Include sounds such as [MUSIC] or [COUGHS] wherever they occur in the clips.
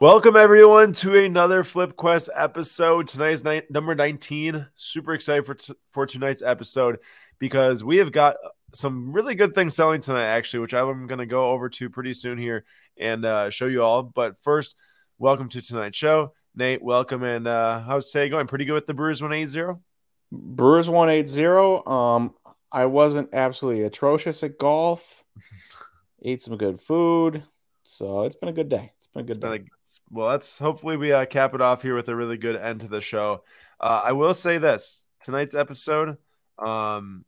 Welcome everyone to another Flip Quest episode. Tonight's night number 19. Super excited for t- for tonight's episode because we have got some really good things selling tonight actually, which I'm going to go over to pretty soon here and uh, show you all. But first, welcome to tonight's show. Nate, welcome and uh how's today going? Pretty good with the Brewers 180? Brewers 180. Um I wasn't absolutely atrocious at golf. [LAUGHS] Ate some good food. So it's been a good day. Been good been a- well, let's hopefully we uh, cap it off here with a really good end to the show. Uh, I will say this tonight's episode. Um,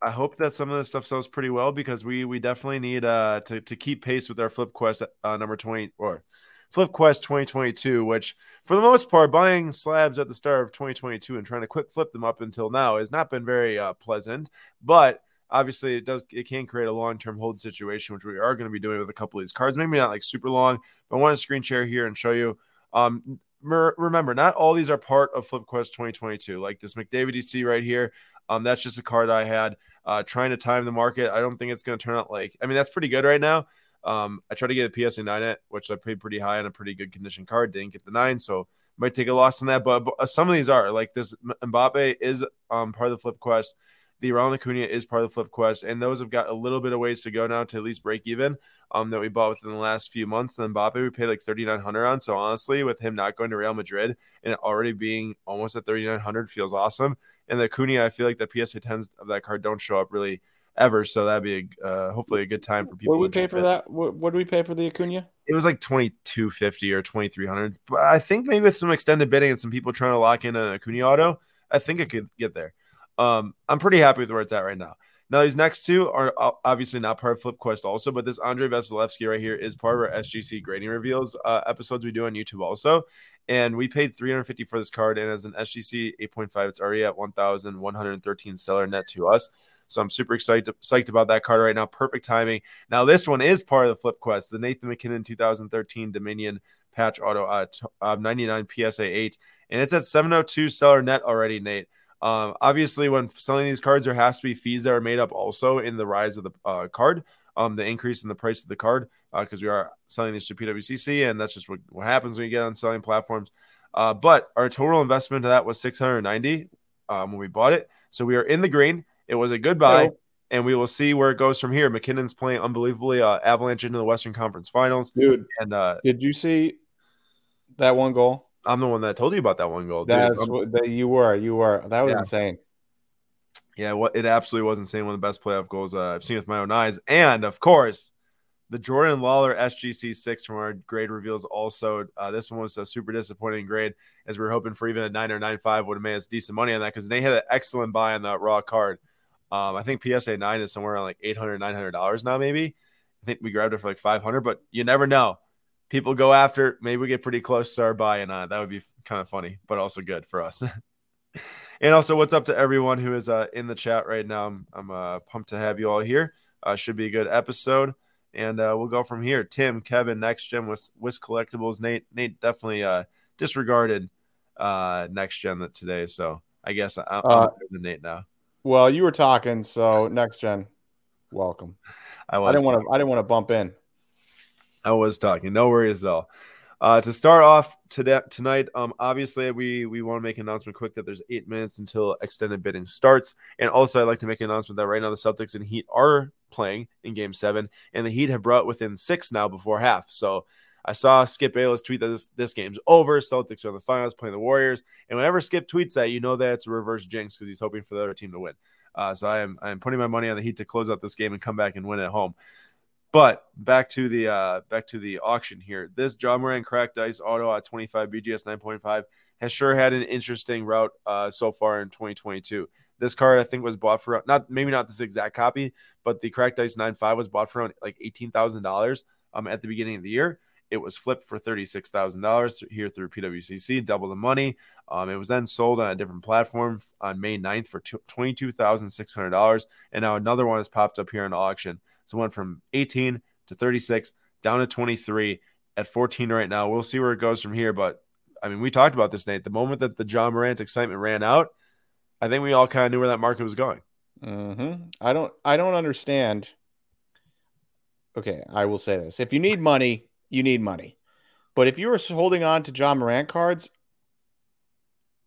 I hope that some of this stuff sells pretty well because we we definitely need uh to to keep pace with our Flip Quest uh, number twenty or Flip Quest twenty twenty two, which for the most part, buying slabs at the start of twenty twenty two and trying to quick flip them up until now has not been very uh, pleasant, but obviously it does it can create a long-term hold situation which we are going to be doing with a couple of these cards. Maybe not like super long but i want to screen share here and show you um remember not all these are part of flip quest 2022 like this mcdavid see right here um that's just a card i had uh trying to time the market. I don't think it's going to turn out like i mean that's pretty good right now. Um i tried to get a psa 9 at which i paid pretty high on a pretty good condition card didn't get the 9 so might take a loss on that but, but uh, some of these are like this mbappe is um part of the flip quest the Ronald Acuna is part of the flip quest, and those have got a little bit of ways to go now to at least break even. Um, that we bought within the last few months. And Then Mbappe we paid like thirty nine hundred on. So honestly, with him not going to Real Madrid and it already being almost at thirty nine hundred feels awesome. And the Acuna, I feel like the PSA tens of that card don't show up really ever. So that'd be a, uh, hopefully a good time for people. What did we pay for in. that? What, what did we pay for the Acuna? It was like twenty two fifty or twenty three hundred. But I think maybe with some extended bidding and some people trying to lock in an Acuna auto, I think it could get there. Um, I'm pretty happy with where it's at right now. Now these next two are obviously not part of Flip Quest also, but this Andrei Vasilevskiy right here is part of our SGC grading reveals uh, episodes we do on YouTube also. And we paid 350 for this card, and as an SGC 8.5, it's already at 1,113 seller net to us. So I'm super excited psyched about that card right now. Perfect timing. Now this one is part of the Flip Quest, the Nathan MacKinnon 2013 Dominion patch auto uh, uh, 99 PSA 8, and it's at 702 seller net already, Nate. Um, obviously, when selling these cards, there has to be fees that are made up also in the rise of the uh, card, um, the increase in the price of the card, because we are selling these to PWCC, and that's just what, what happens when you get on selling platforms. Uh, but our total investment to that was 690 um, when we bought it, so we are in the green. It was a good buy, and we will see where it goes from here. MacKinnon's playing unbelievably. Uh, Avalanche into the Western Conference Finals, Dude, and uh, did you see that one goal? I'm the one that told you about that one goal. dude. That's Um, what that you were. You were. That was Yeah. insane. Yeah, what it absolutely was insane. One of the best playoff goals uh, I've seen with my own eyes. And of course, the Jordan Lawlar SGC six from our grade reveals also. Uh, this one was a super disappointing grade as we were hoping for even a nine or nine five would have made us decent money on that because they had an excellent buy on that raw card. Um, I think PSA nine is somewhere around like 800 dollars now. Maybe I think we grabbed it for like five hundred, but you never know. People go after. Maybe we get pretty close to our buy, and uh, that would be kind of funny, but also good for us. [LAUGHS] And also, what's up to everyone who is uh, in the chat right now? I'm, I'm uh, pumped to have you all here. Uh, should be a good episode, and uh, we'll go from here. Tim, Kevin, Next Gen, Whisk, Whisk Collectibles. Nate, Nate definitely uh, disregarded uh, Next Gen that today, so I guess I, I'm Uh, than Nate now. Well, you were talking, so [LAUGHS] next gen, welcome. I was I didn't want to. I didn't want to bump in. I was talking. No worries at all. Uh, to start off today, tonight, um, obviously we we want to make an announcement quick that there's eight minutes until extended bidding starts, and also I'd like to make an announcement that right now the Celtics and Heat are playing in Game Seven, and the Heat have brought within six now before half. So I saw Skip Bayless tweet that this this game's over. Celtics are in the finals playing the Warriors, and whenever Skip tweets that, you know that it's a reverse jinx because he's hoping for the other team to win. Uh, so I am I am putting my money on the Heat to close out this game and come back and win at home. But back to the uh, back to the auction here. This Ja Morant cracked ice auto at 25 BGS 9.5 has sure had an interesting route uh, so far in 2022. This card I think was bought for not maybe not this exact copy, but the cracked ice 9.5 was bought for around like eighteen thousand dollars um at the beginning of the year. It was flipped for thirty six thousand dollars here through PWCC, double the money. Um, it was then sold on a different platform on May 9th for twenty two thousand six hundred dollars, and now another one has popped up here in auction. So it went from 18 to 36 down to 23 at 14 right now. We'll see where it goes from here. But I mean, we talked about this, Nate. The moment that the Ja Morant excitement ran out, I think we all kind of knew where that market was going. Mm-hmm. I don't. I don't understand. Okay, I will say this: if you need money, you need money. But if you were holding on to Ja Morant cards,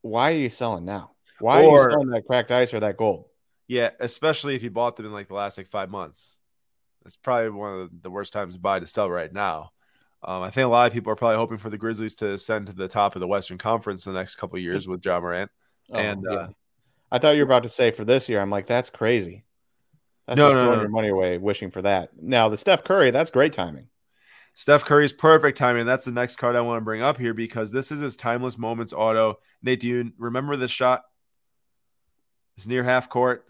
why are you selling now? Why Or- are you selling that cracked ice or that gold? Yeah, especially if you bought them in like the last like five months. It's probably one of the worst times to buy to sell right now. Um, I think a lot of people are probably hoping for the Grizzlies to ascend to the top of the Western Conference in the next couple of years with Ja Morant. And, uh, Oh, I thought you were about to say for this year. I'm like, that's crazy. That's No, just no, throwing no. your money away, wishing for that. Now the Steph Curry, that's great timing. Steph Curry's perfect timing. That's the next card I want to bring up here because this is his timeless moments auto. Nate, do you remember this shot? It's near half court.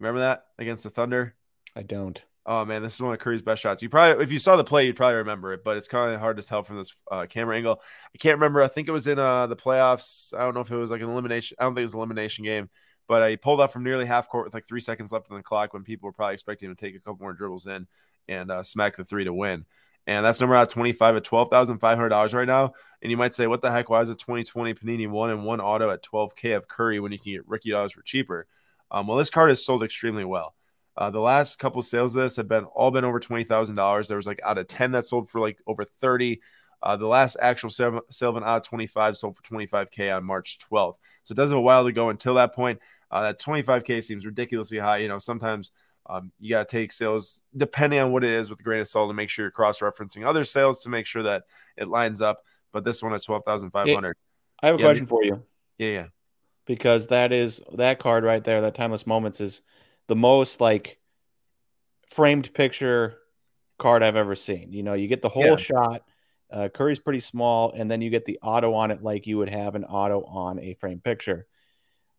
Remember that against the Thunder? I don't. Oh man, this is one of Curry's best shots. You probably, if you saw the play, you'd probably remember it, but it's kind of hard to tell from this uh, camera angle. I can't remember. I think it was in uh, the playoffs. I don't know if it was like an elimination. I don't think it was an elimination game, but he pulled up from nearly half court with like three seconds left on the clock when people were probably expecting him to take a couple more dribbles in and uh, smack the three to win. And that's number out 25 at $12,500 right now. And you might say, what the heck? Why is it 2020 Panini one and one auto at 12K of Curry when you can get Ricky dollars for cheaper? Um, well, this card has sold extremely well. Uh, the last couple sales of this have been all been over twenty thousand dollars. There was like out of ten that sold for like over thirty. Uh, the last actual sale, sale of an of twenty five sold for twenty five k on March twelfth. So it does have a while to go until that point. Uh, that twenty five k seems ridiculously high. You know, sometimes um, you got to take sales depending on what it is with a grain of salt to make sure you're cross referencing other sales to make sure that it lines up. But this one at twelve thousand five hundred. I have a Yeah, question for you Yeah, yeah. because that is that card right there, that timeless moments is the most like framed picture card I've ever seen. You know, you get the whole Yeah. shot. Uh, Curry's pretty small, and then you get the auto on it like you would have an auto on a frame picture.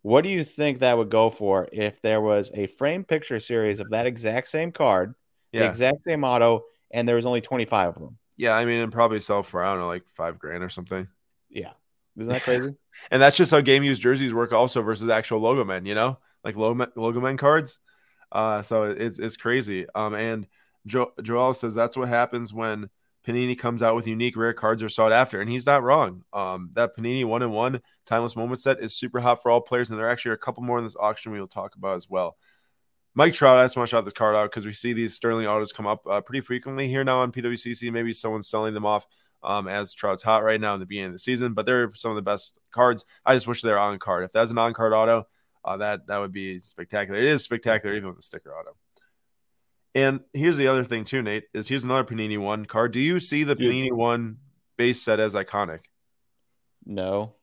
What do you think that would go for if there was a frame picture series of that exact same card, the exact same auto, and there was only 25 of them? Yeah. I mean, and probably sell for, I don't know, like five grand or something. Yeah. Isn't that crazy? [LAUGHS] And that's just how game used jerseys work also versus actual logo men, you know, like logo, men cards. Uh, so it's, it's crazy. Um, and jo- Joel says that's what happens when Panini comes out with unique rare cards are sought after. And he's not wrong. Um, that Panini one and one timeless moment set is super hot for all players. And there are actually a couple more in this auction we will talk about as well. Mike Trout, I just want to shout this card out because we see these Sterling autos come up uh, pretty frequently here now on PWCC. Maybe someone's selling them off um, as Trout's hot right now in the beginning of the season, but they're some of the best cards. I just wish they're on card. If that's an on card auto, uh, that that would be spectacular. It is spectacular even with a sticker auto. And here's the other thing too, Nate. Is here's another Panini one card. Do you see the. Panini one base set as iconic? No.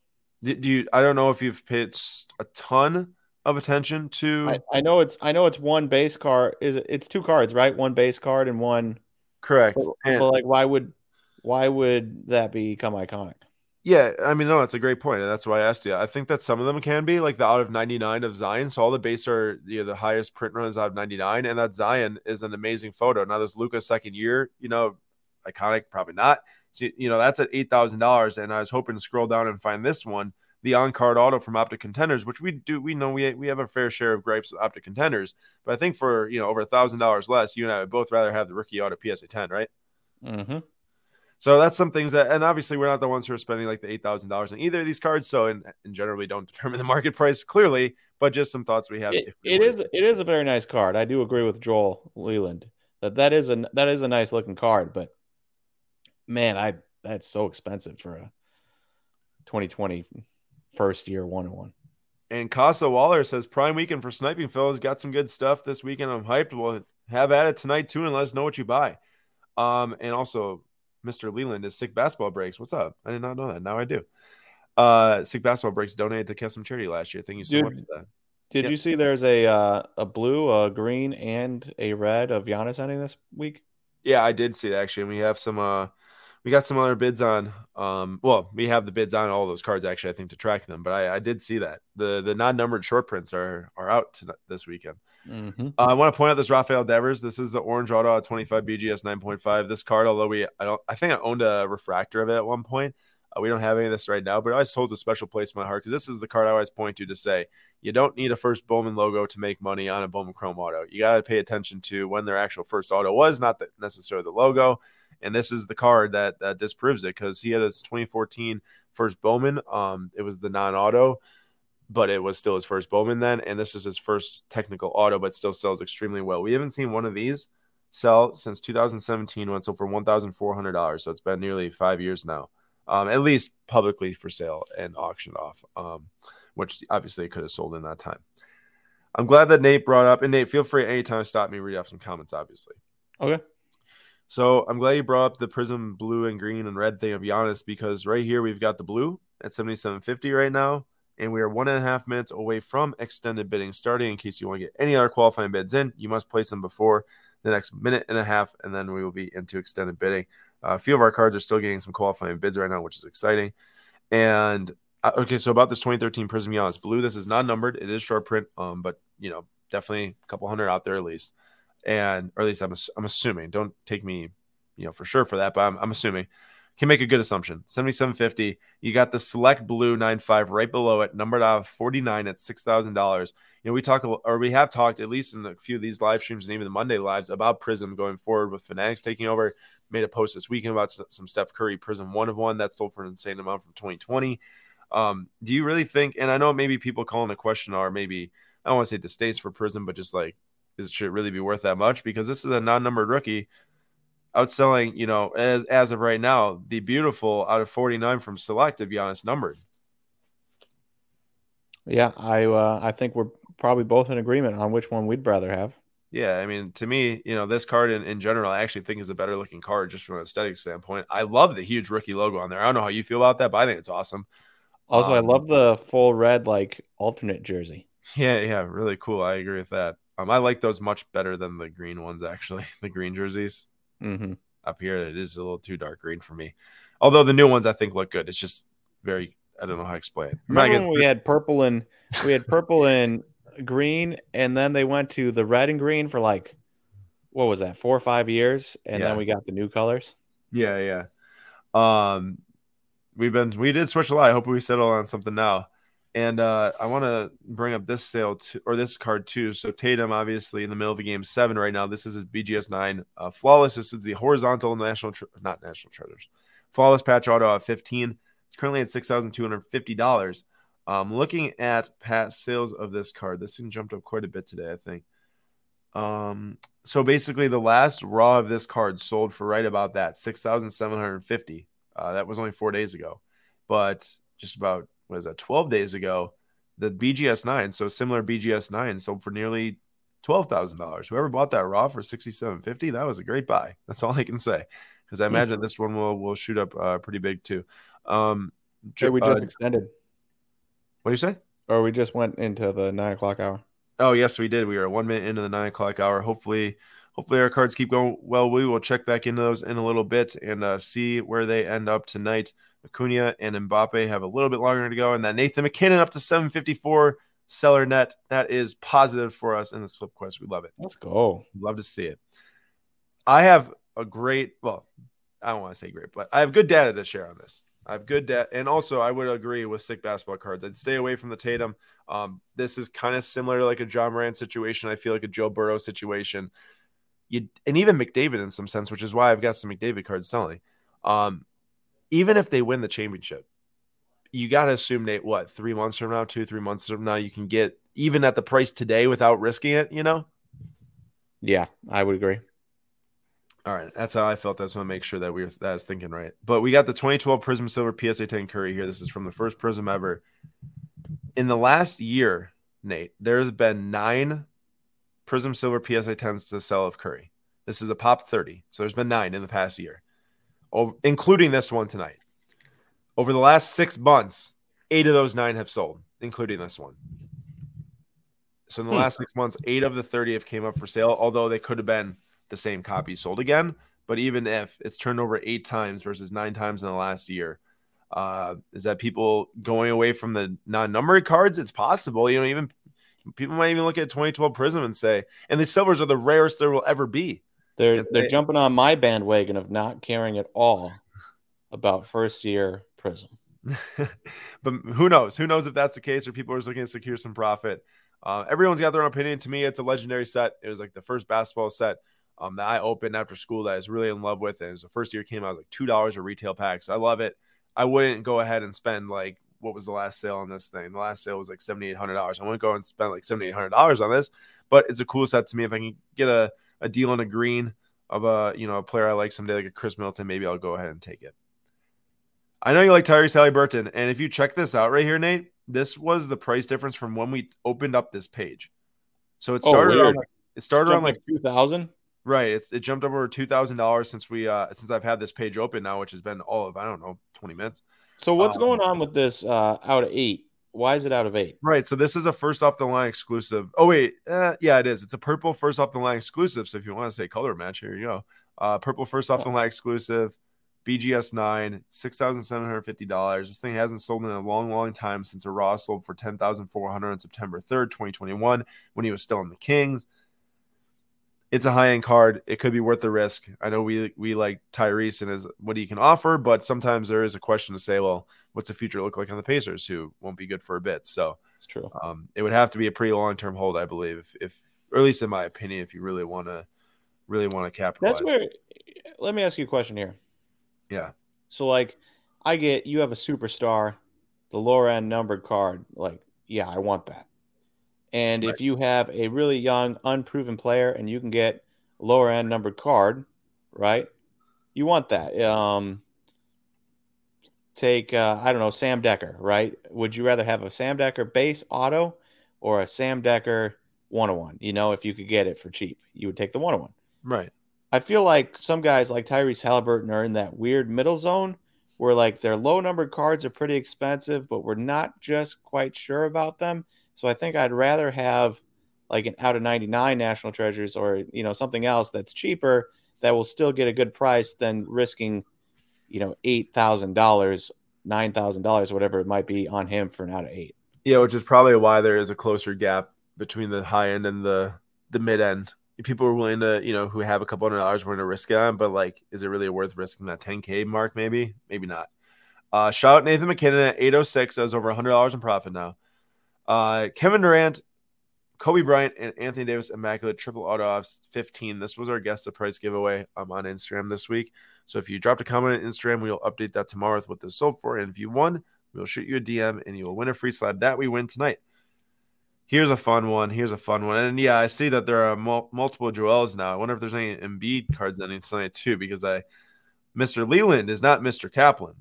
Do, do you? I don't know if you've paid a ton of attention to. I, I know it's I know it's one base card. Is it? It's two cards, right? One base card and one. correct. But, And- but, like, why would why would that become iconic? Yeah, I mean, no, it's a great point, and that's why I asked you. I think that some of them can be like the out of 99 of Zion. So all the base are you know, the highest print runs out of 99, and that Zion is an amazing photo. Now this Luka's second year, you know, iconic, probably not. So you know that's at eight thousand dollars, and I was hoping to scroll down and find this one, the on card auto from Optic Contenders, which we do. We know we we have a fair share of gripes with Optic Contenders, but I think for you know over a thousand dollars less, you and I would both rather have the rookie auto PSA 10, right? Mm-hmm. So that's some things that, and obviously we're not the ones who are spending like the eight thousand dollars on either of these cards. So in, in general, we don't [LAUGHS] determine the market price clearly, but just some thoughts we have. It, we it is it is a very nice card. I do agree with Joel Leland that that is a that is a nice looking card, but man, I that's so expensive for a 2020 first year one on one. And Casa Waller says prime weekend for sniping. Phil's got some good stuff this weekend. I'm hyped. We'll have at it tonight too, and let us know what you buy. Um, and also Mr. Leland is sick basketball breaks. What's up? I did not know that. Now I do. Uh, sick basketball breaks donated to Kesem Charity last year. Thank you so Dude, much for that. Did Yep. you see there's a uh, a blue, a green, and a red of Giannis ending this week? Yeah, I did see that actually. And we have some uh we got some other bids on um well, we have the bids on all those cards actually, I think, to track them. But I, I did see that. The the non-numbered short prints are are out to, this weekend. Mm-hmm. Uh, I want to point out this Rafael Devers. This is the orange auto 25 BGS 9.5. This card, although we I don't I think I owned a refractor of it at one point. Uh, we don't have any of this right now, but I always hold a special place in my heart because this is the card I always point to to say you don't need a first Bowman logo to make money on a Bowman Chrome auto. You got to pay attention to when their actual first auto was, not the, necessarily the logo. And this is the card that that disproves it because he had his 2014 first Bowman. Um, it was the non-auto, but it was still his first Bowman then, and this is his first technical auto, but still sells extremely well. We haven't seen one of these sell since 2017 when it sold for $1,400. So it's been nearly five years now, um, at least publicly for sale and auctioned off, um, which obviously could have sold in that time. I'm glad that Nate brought up, and Nate, feel free anytime to stop me, read off some comments, obviously. Okay. So I'm glad you brought up the Prizm blue and green and red thing of Giannis because right here we've got the blue at 77.50 right now, and we are one and a half minutes away from extended bidding starting. In case you want to get any other qualifying bids in, you must place them before the next minute and a half, and then we will be into extended bidding. Uh, a few of our cards are still getting some qualifying bids right now, which is exciting. And uh, okay, so about this 2013 Prizm Giannis blue, this is not numbered. It is short print, um, but you know, definitely a couple hundred out there at least and or at least I'm I'm assuming. Don't take me, you know, for sure for that, but I'm, I'm assuming. Can make a good assumption. 7750. You got the select blue 95 right below it, numbered out 49 at six thousand dollars. You know, we talk or we have talked at least in a few of these live streams and even the Monday lives about Prizm going forward with Fanatics taking over. Made a post this weekend about some Steph Curry Prizm one of one that sold for an insane amount from 2020. Um, do you really think? And I know maybe people calling the question are maybe I don't want to say distaste for Prizm, but just like is should it really be worth that much? Because this is a non-numbered rookie outselling, you know, as as of right now, the beautiful out of 49 from select, to be honest, numbered. Yeah, I uh, I think we're probably both in agreement on which one we'd rather have. Yeah, I mean, to me, you know, this card in, in general, I actually think is a better looking card just from an aesthetic standpoint. I love the huge rookie logo on there. I don't know how you feel about that, but I think it's awesome. Also, um, I love the full red like alternate jersey. [LAUGHS] Yeah, yeah, really cool. I agree with that. Um, I like those much better than the green ones, actually. [LAUGHS] The green jerseys mm-hmm. up here, it is a little too dark green for me. Although the new ones I think look good. It's just very, I don't know how to explain when we had purple and we had purple [LAUGHS] and green, and then they went to the red and green for like, what was that, four or five years, and yeah. then we got the new colors. Yeah, yeah. Um, we've been we did switch a lot. I hope we settle on something now. And uh, I want to bring up this sale to, or this card too. So Tatum, obviously, in the middle of a game seven right now. This is his BGS nine uh, flawless. This is the horizontal national, tre- not national treasures, flawless patch auto at fifteen. It's currently at six thousand two hundred fifty dollars. Um, looking at past sales of this card, this thing jumped up quite a bit today. I think. Um, so basically, the last raw of this card sold for right about that six thousand seven hundred fifty. Uh, that was only four days ago, but just about was that 12 days ago, the BGS 9, so similar BGS 9 sold for nearly $12,000. Whoever bought that raw for 67.50, that was a great buy. [LAUGHS] That's all I can say. Because I imagine this one will will shoot up uh, pretty big too. Um, hey, we just uh, extended. What do you say? Or we just went into the nine o'clock hour. Oh yes, we did. We were one minute into the nine o'clock hour. Hopefully, hopefully our cards keep going well. We will check back into those in a little bit and uh, see where they end up tonight. Acuna and Mbappe have a little bit longer to go, and then Nathan MacKinnon up to 754 seller net. That is positive for us in this flip quest. We love it. Let's go. Love to see it. I have a great, well, I don't want to say great, but I have good data to share on this. I have good data, and also I would agree with sick basketball cards. I'd stay away from the Tatum. Um, this is kind of similar to like a Ja Morant situation. I feel like a Joe Burrow situation. You and even McDavid in some sense, which is why I've got some McDavid cards selling. Um, even if they win the championship, you got to assume Nate, what, three months from now, two, three months from now, you can get even at the price today without risking it, you know? Yeah, I would agree. All right, that's how I felt. That's want to make sure that we were that I was thinking right. But we got the 2012 Prizm Silver PSA 10 Curry here. This is from the first Prizm ever. In the last year, Nate, there's been nine Prizm Silver PSA 10s to sell of Curry. This is a pop 30. So there's been nine in the past year including this one tonight. Over the last six months, eight of those nine have sold, including this one. So in the hmm. last six months, eight of the 30 have came up for sale, although they could have been the same copy sold again. But even if it's turned over eight times versus nine times in the last year, uh, is that people going away from the non-numbered cards? It's possible. You know, even people might even look at 2012 Prizm and say, and the silvers are the rarest there will ever be. They're they're jumping on my bandwagon of not caring at all about first year Prizm. [LAUGHS] but who knows? Who knows if that's the case or people are just looking to secure some profit. Uh, everyone's got their own opinion. To me, it's a legendary set. It was like the first basketball set um, that I opened after school that I was really in love with. And it was the first year it came out like two dollars a retail pack. So I love it. I wouldn't go ahead and spend like what was the last sale on this thing? The last sale was like seventy eight hundred dollars. I wouldn't go and spend like seventy eight hundred dollars on this, but it's a cool set to me. If I can get a a deal on a green of a you know a player I like someday, like a Khris Middleton, maybe I'll go ahead and take it. I know you like Tyrese Haliburton, and if you check this out right here, Nate, this was the price difference from when we opened up this page. So it Oh, started around like, it started around like two thousand. right. It's it jumped over two thousand dollars since we uh since I've had this page open now, which has been all of I don't know twenty minutes. So what's Um, going on with this uh, out of eight? Why is it out of eight? Right. So this is a first off the line exclusive. Oh wait, uh, yeah, it is. It's a purple first off the line exclusive. So if you want to say color match, here you go. Uh, purple first off the line exclusive, BGS nine, six thousand seven hundred fifty dollars. This thing hasn't sold in a long, long time since a Raw sold for ten thousand four hundred on September third, twenty twenty one, when he was still in the Kings. It's a high end card. It could be worth the risk. I know we we like Tyrese and his what he can offer, but sometimes there is a question to say, well, what's the future look like on the Pacers, who won't be good for a bit. So It's true. um, it would have to be a pretty long term hold, I believe, if, if or at least in my opinion, if you really want to really want to capitalize. That's where. Let me ask you a question here. yeah, So like, I get you have a superstar, the lower end numbered card. Like, yeah, I want that. And Right. if you have a really young, unproven player, and you can get lower end numbered card, right? You want that. Um, take uh, I don't know Sam Decker, right? Would you rather have a Sam Decker base auto or a Sam Decker one on one? You know, if you could get it for cheap, you would take the one on one. right. I feel like some guys like Tyrese Haliburton are in that weird middle zone where like their low numbered cards are pretty expensive, but we're not just quite sure about them. So I think I'd rather have like an out of 99 national treasures or you know something else that's cheaper that will still get a good price than risking you know eight thousand dollars, nine thousand dollars, whatever it might be on him for an out of eight. Yeah, which is probably why there is a closer gap between the high end and the the mid end. People are willing to, you know, who have a couple hundred dollars willing to risk it on, but like, is it really worth risking that 10k mark? Maybe, maybe not. Uh, shout out Nathan MacKinnon at 806. That's over $100 in profit now. Uh, Kevin Durant, Kobe Bryant, and Anthony Davis immaculate triple auto offs 15. This was our guess the price giveaway um, on Instagram this week. So if you dropped a comment on Instagram, we'll update that tomorrow with what this sold for. And if you won, we'll shoot you a DM and you will win a free slab that we win tonight. Here's a fun one. Here's a fun one. And yeah, I see that there are mul- multiple Joels now. I wonder if there's any Embiid cards ending tonight too, because I, Mr. Leland is not Mr. Kaplan.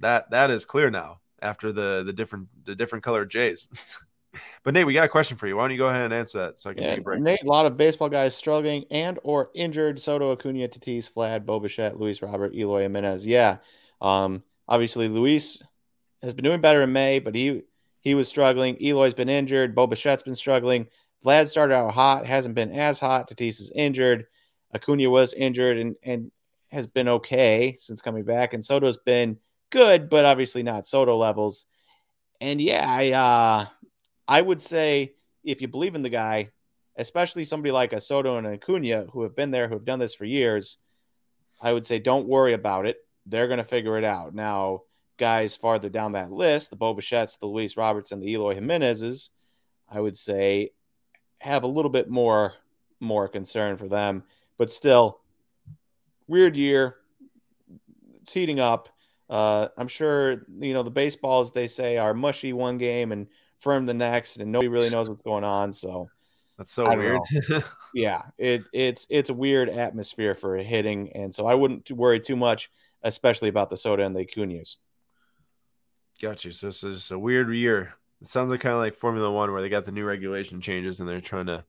That that is clear now after the the different the different colored J's. [LAUGHS] but Nate, we got a question for you. Why don't you go ahead and answer that so I can Yeah, take a break? Nate, a lot of baseball guys struggling and or injured. Soto, Acuna, Tatis, Vlad, Bo Bichette, Luis Robert, Eloy Jimenez. Yeah, um, obviously Luis has been doing better in May, but he he was struggling. Eloy's been injured. Bo Bichette's been struggling. Vlad started out hot, hasn't been as hot. Tatis is injured. Acuna was injured and and has been okay since coming back. And Soto's been good, but obviously not Soto levels. And yeah, I uh, I would say if you believe in the guy, especially somebody like a Soto and Acuna who have been there, who have done this for years, I would say don't worry about it. They're going to figure it out. Now, guys farther down that list, the Bo Bichettes, the Luis Roberts, and the Eloy Jimenez's, I would say have a little bit more more concern for them. But still, weird year. It's heating up. Uh, I'm sure you know the baseballs they say are mushy one game and firm the next, and nobody really knows what's going on. So That's so weird. [LAUGHS] yeah, it it's it's a weird atmosphere for hitting, and so I wouldn't worry too much, especially about the Soto and the Acunas. Got you. So this is a weird year. It sounds like kind of like Formula One, where they got the new regulation changes and they're trying to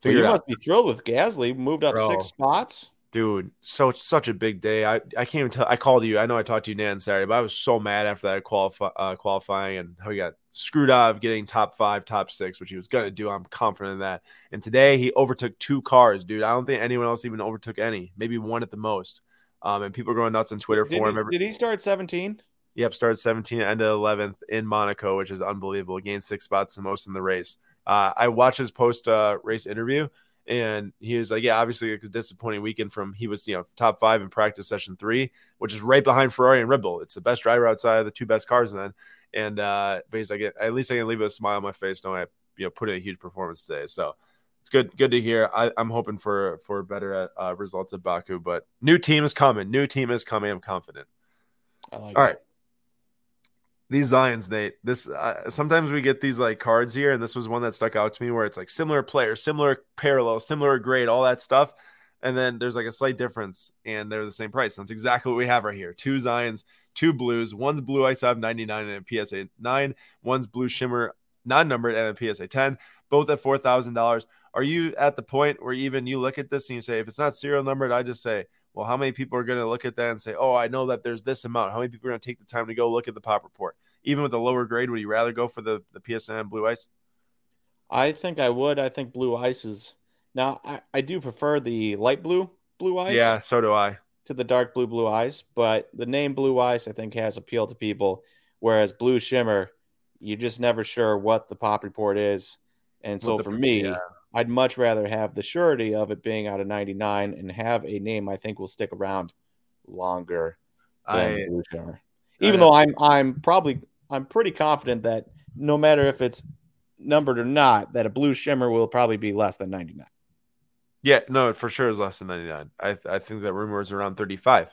figure you it out. must be thrilled with Gasly moved up Bro. six spots. Dude, so such a big day. I, I can't even tell. I called you. I know I talked to you Nan Saturday, but I was so mad after that qualify, uh, qualifying and how he got screwed out of getting top five, top six, which he was gonna do. I'm confident in that. And today he overtook two cars, dude. I don't think anyone else even overtook any. Maybe one at the most. Um, and people are going nuts on Twitter Did for him. he, Every, did he start 17? Yep, started 17, ended 11th in Monaco, which is unbelievable. Gained six spots, the most in the race. Uh, I watched his post uh, race interview, and he was like, "Yeah, obviously it was a disappointing weekend from he was you know top five in practice session three, which is right behind Ferrari and Red Bull. It's the best driver outside of the two best cars then. And uh, but he's like, at least I can leave a smile on my face knowing I you know put in a huge performance today. So it's good good to hear. I, I'm hoping for for better uh, results at Baku, but new team is coming. New team is coming. I'm confident. I like All it. right. These Zions, Nate. This uh, sometimes we get these like cards here, and this was one that stuck out to me where it's like similar player, similar parallel, similar grade, all that stuff, and then there's like a slight difference, and they're the same price. That's exactly what we have right here: two Zions, two blues. One's blue ice have 99 and a PSA nine. One's blue shimmer non-numbered and a PSA 10, both at four thousand dollars. Are you at the point where even you look at this and you say, if it's not serial numbered, I just say, well, how many people are going to look at that and say, oh, I know that there's this amount? How many people are going to take the time to go look at the pop report? Even with the lower grade, would you rather go for the, the PSN blue ice? I think I would. I think blue ice is now. I, I do prefer the light blue blue ice. Yeah, so do I. To the dark blue blue ice, but the name blue ice I think has appeal to people, whereas blue shimmer, you're just never sure what the pop report is, and so the- for me, yeah. I'd much rather have the surety of it being out of 99 and have a name I think will stick around longer I shimmer. Even I- though I'm I'm probably I'm pretty confident that no matter if it's numbered or not, that a blue shimmer will probably be less than 99. yeah, no, for sure is less than 99. I I think that rumor is around 35.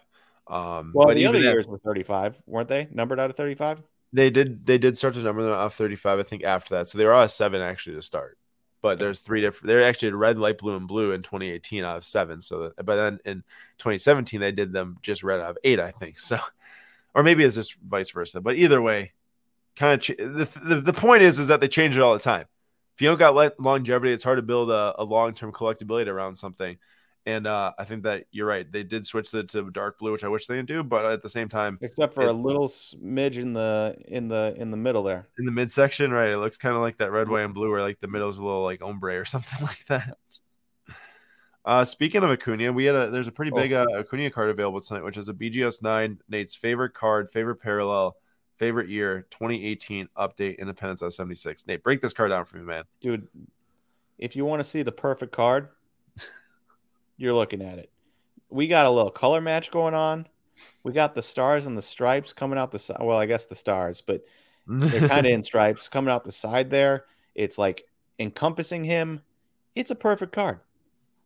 Um, Well, but the other years were 35, weren't they? Numbered out of 35? They did. They did start to number them off 35. I think after that, so they were all seven actually to start. But there's three different. They're actually red, light blue, and blue in 2018 out of seven. So, but then in 2017 they did them just red out of eight, I think. So, [LAUGHS] or maybe it's just vice versa. But either way, kind of ch- the, the the point is is that they change it all the time. If you don't got longevity, it's hard to build a, a long term collectability around something. And uh, I think that you're right. They did switch it to dark blue, which I wish they didn't do. But at the same time, Except for It- a little smidge in the in the in the middle there. in the midsection, right? It looks kind of like that red, white, and blue, where like the middle's a little like ombre or [LAUGHS] something like that. Uh, speaking of Acuna, we had a there's a pretty Oh. big uh, Acuna card available tonight, which is a BGS nine, Nate's favorite card, favorite parallel, favorite year, 2018 update, Independence at 76. Nate, break this card down for me, man. Dude, if you want to see the perfect card, you're looking at it. We got a little color match going on. We got the stars and the stripes coming out the side. Well, I guess the stars, but they're [LAUGHS] kind of in stripes coming out the side there. It's like encompassing him. It's a perfect card.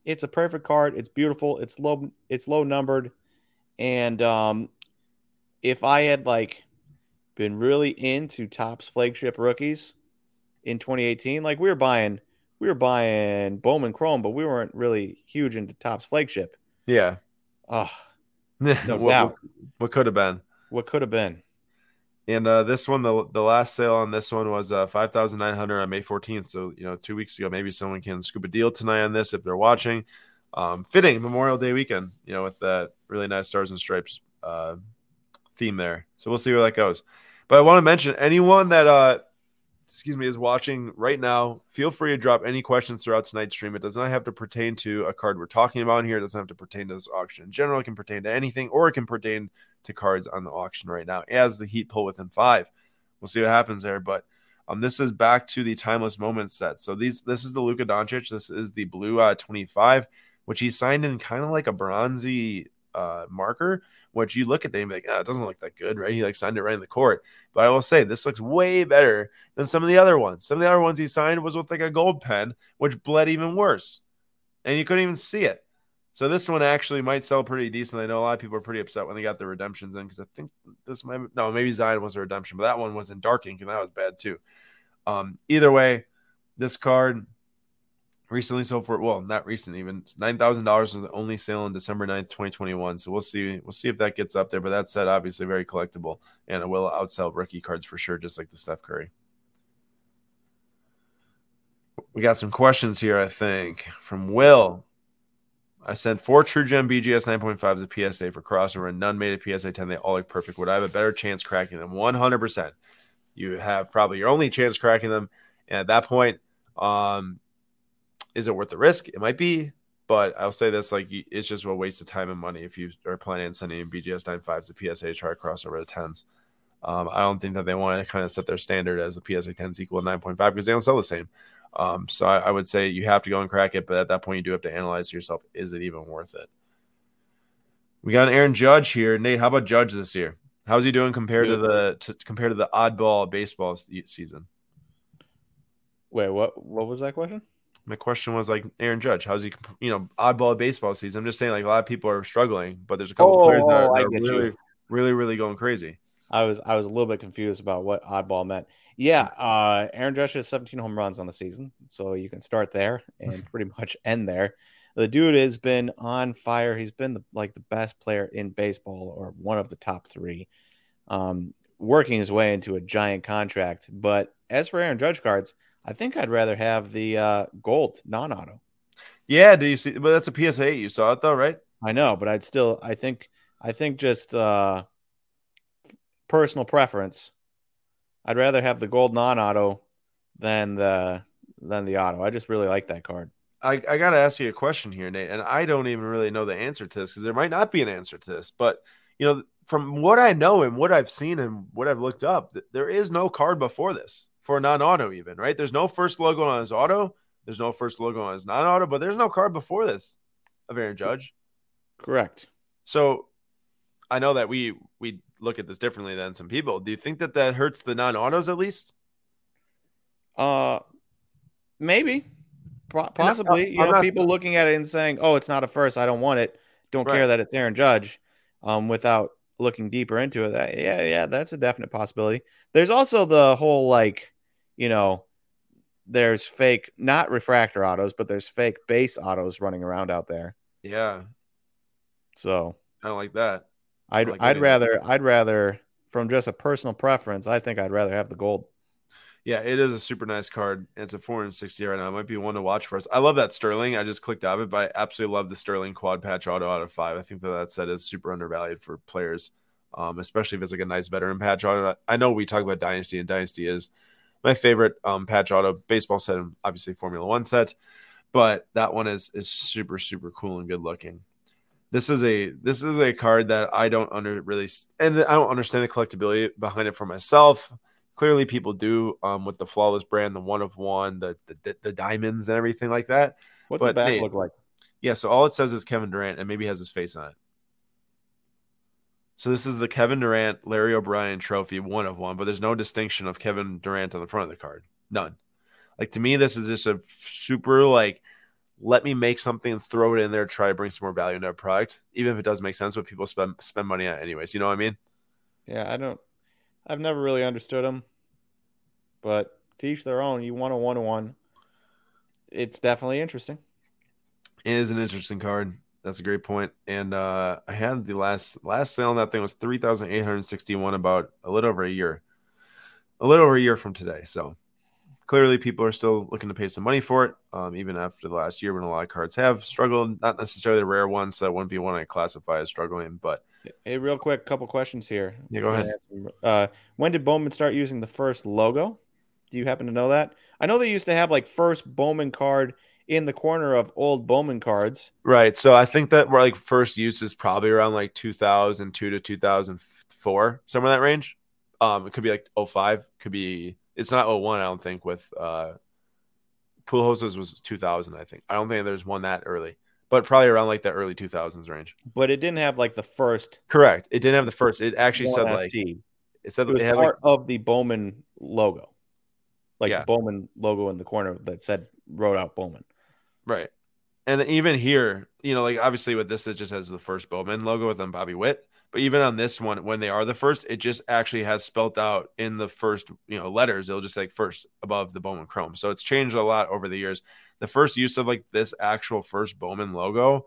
It's a perfect card. It's beautiful. It's low. It's low numbered, and um, if I had like been really into Topps flagship rookies in 2018, like we were buying, we were buying Bowman Chrome, but we weren't really huge into Topps flagship. yeah. Oh, [LAUGHS] what, no what, what could have been? What could have been? And uh, this one, the the last sale on this one was uh, five thousand nine hundred on May fourteenth. So you know, two weeks ago, maybe someone can scoop a deal tonight on this if they're watching. Um, fitting Memorial Day weekend, you know, with that really nice stars and stripes uh, theme there. So we'll see where that goes. But I want to mention anyone that uh, excuse me is watching right now. Feel free to drop any questions throughout tonight's stream. It does not have to pertain to a card we're talking about here. It doesn't have to pertain to this auction in general. It can pertain to anything, or it can pertain to cards on the auction right now as the Heat pull within five. We'll see what happens there, but um, this is back to the timeless moments set. So these this is the Luka Doncic. This is the blue uh, 25, which he signed in kind of like a bronzy uh, marker. Which you look at them like, oh, it doesn't look that good, right? He like signed it right in the court. But I will say this looks way better than some of the other ones. Some of the other ones he signed was with like a gold pen, which bled even worse, and you couldn't even see it. So this one actually might sell pretty decent. I know a lot of people are pretty upset when they got the redemptions in because I think this might no maybe Zion was a redemption, but that one was in dark ink and that was bad too. Um, either way, this card recently sold for well not recent even nine thousand dollars was the only sale on December 9th, 2021. So we'll see we'll see if that gets up there. But that said, obviously very collectible and it will outsell rookie cards for sure, just like the Steph Curry. We got some questions here, I think, from Will. I sent four True Gem BGS 9.5s a PSA for crossover, and none made a PSA 10. They all look perfect. Would I have a better chance cracking them? 100%. You have probably your only chance cracking them. And at that point, um, is it worth the risk? It might be, but I'll say this: like it's just a waste of time and money if you are planning on sending in BGS 9.5s to PSA to try to cross over to 10s. Um, I don't think that they want to kind of set their standard as a PSA 10s equal to 9.5 because they don't sell the same. Um, so I, I, would say you have to go and crack it, but at that point, you do have to analyze yourself: is it even worth it? We got an Aaron Judge here. Nate, how about Judge this year? How's he doing compared to the to, compared to the oddball baseball season? Wait, what? What was that question? My question was like Aaron Judge. How's he? You know, oddball baseball season. I'm just saying, like a lot of people are struggling, but there's a couple Oh, players that are, that are really, you. really, really going crazy. I was I was a little bit confused about what oddball meant. Yeah, uh, Aaron Judge has 17 home runs on the season, so you can start there and [LAUGHS] pretty much end there. The dude has been on fire. He's been the, like the best player in baseball, or one of the top three, um, working his way into a giant contract. But as for Aaron Judge cards, I think I'd rather have the uh, gold non-auto. Yeah, do you see? But that's a PSA. You saw it though, right? I know, but I'd still. I think. I think just uh, personal preference. I'd rather have the gold non-auto than the than the auto. I just really like that card. I, I got to ask you a question here, Nate, and I don't even really know the answer to this because there might not be an answer to this. But you know, from what I know and what I've seen and what I've looked up, there is no card before this for a non-auto, even right. There's no first logo on his auto. There's no first logo on his non-auto, but there's no card before this of Aaron Judge. Correct. So I know that we we look at this differently than some people. Do you think that that hurts the non-autos at least? Uh, maybe, possibly. you know, people looking at it and saying, "Oh, it's not a first. I don't want it. Don't right. care that it's Aaron Judge." Um, without looking deeper into it, that yeah, yeah, that's a definite possibility. There's also the whole like, you know, there's fake not refractor autos, but there's fake base autos running around out there. Yeah. So I like that. I'd like I'd rather I'd rather from just a personal preference, I think I'd rather have the gold. Yeah, it is a super nice card. It's a 460 right now. It might be one to watch for us. I love that Sterling. I just clicked out of it, but I absolutely love the Sterling quad patch auto out of five. I think that that set is super undervalued for players, um, especially if it's like a nice veteran patch auto. I know we talk about Dynasty, and Dynasty is my favorite um, patch auto baseball set, and obviously Formula One set, but that one is is super super cool and good looking this is a this is a card that I don't under really and I don't understand the collectability behind it for myself. Clearly, people do um, with the flawless brand, the one of one, the the, the diamonds and everything like that. What's but, the back look like? Yeah, so all it says is Kevin Durant and maybe has his face on it. So this is the Kevin Durant Larry O'Brien trophy, one of one, but there's no distinction of Kevin Durant on the front of the card. None. Like to me, this is just a super like let me make something and throw it in there, try to bring some more value into a product, even if it does make sense, but people spend spend money on anyways. You know what I mean? Yeah, I don't. I've never really understood them, but to each their own. You want a one to one. It's definitely interesting. It is an interesting card. That's a great point. And uh, I had the last last sale on that thing was three thousand eight hundred sixty one, about a little over a year, a little over a year from today. So clearly people are still looking to pay some money for it, um, even after the last year when a lot of cards have struggled. Not necessarily the rare ones, so that wouldn't be one I classify as struggling. But hey, real quick, couple questions here. Yeah, go ahead. Uh, when did Bowman start using the first logo? Do you happen to know that? I know they used to have like first Bowman card in the corner of old Bowman cards. Right. So I think that we're like first use is probably around like 2002 to 2004, somewhere in that range. Um, it could be like 05, could be it's not 01, I don't think, with uh Pujols's was 2000, I think. I don't think there's one that early, but probably around like the early 2000s range. But it didn't have like the first. Correct. It didn't have the first. It actually said like it said it was it part like, of the Bowman logo, like yeah. the Bowman logo in the corner that said wrote out Bowman. Right. And even here, you know, like obviously with this, it just has the first Bowman logo with them Bobby Witt. But even on this one, when they are the first, it just actually has spelt out in the first, you know, letters. It'll just say first above the Bowman Chrome. So it's changed a lot over the years. The first use of like this actual first Bowman logo.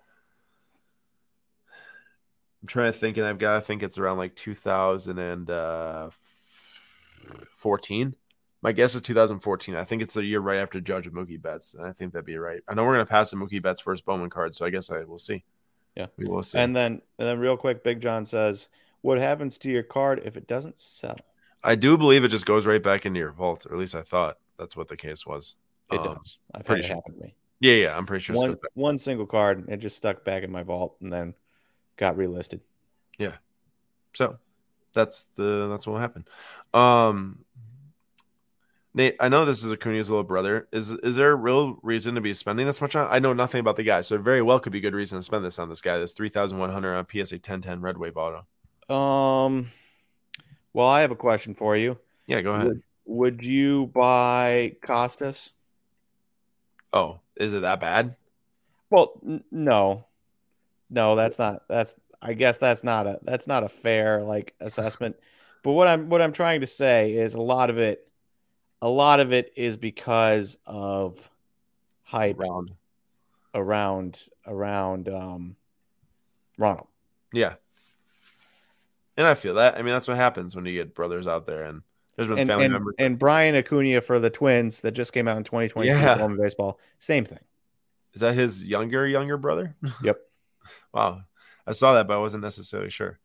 I'm trying to think, and I've got to think it's around like 2014. Uh, My guess is 2014. I think it's the year right after Judge of Mookie Betts. And I think that'd be right. I know we're going to pass the Mookie Betts first Bowman card, so I guess I will see. Yeah, we will see. And then, and then, real quick, Big John says, "What happens to your card if it doesn't sell?" I do believe it just goes right back into your vault, or at least I thought that's what the case was. It um, does. I've had it sure. happen to me. Yeah, yeah, I'm pretty sure. One, one single card, it just stuck back in my vault and then got relisted. Yeah. So that's the that's what happened. Um, Nate, I know this is Acuna's little brother. Is is there a real reason to be spending this much on? I know nothing about the guy, so very well could be a good reason to spend this on this guy. This three thousand one hundred on PSA ten ten red wave auto. Um, well, I have a question for you. Yeah, go ahead. Would, would you buy Costas? Oh, is it that bad? Well, n- no, no, that's not. That's I guess that's not a that's not a fair like assessment. But what I'm what I'm trying to say is a lot of it, a lot of it is because of hype Round. around around um, Ronald. Yeah. And I feel that. I mean, that's what happens when you get brothers out there, and there's been And family and, members. and Brian Acuna for the Twins that just came out in 2022 Yeah. Baseball. Same thing. Is that his younger younger brother? Yep. [LAUGHS] wow, I saw that, but I wasn't necessarily sure.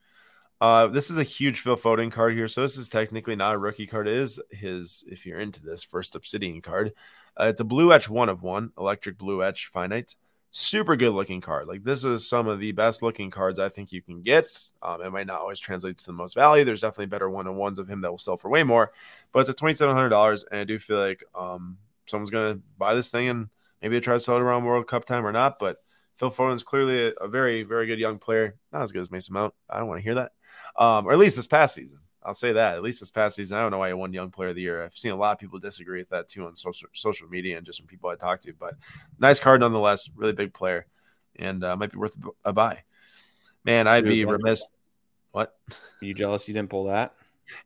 Uh, this is a huge Phil Foden card here, so this is technically not a rookie card. It is his, if you're into this, first Obsidian card. Uh, it's a blue etch one of one, electric blue etch finite. Super good looking card. Like this is some of the best looking cards I think you can get. Um, it might not always translate to the most value. There's definitely better one on ones of him that will sell for way more, but it's a twenty seven hundred dollars, and I do feel like um, someone's gonna buy this thing and maybe they try to sell it around World Cup time or not. But Phil Foden's clearly a, a very, very good young player. Not as good as Mason Mount. I don't want to hear that. Um, or at least this past season. I'll say that. At least this past season, I don't know why he won Young Player of the Year. I've seen a lot of people disagree with that too on social social media and just from people I talk to. But nice card nonetheless. Really big player, and uh, might be worth a buy. Man, I'd be remiss. What? Are you jealous you didn't pull that?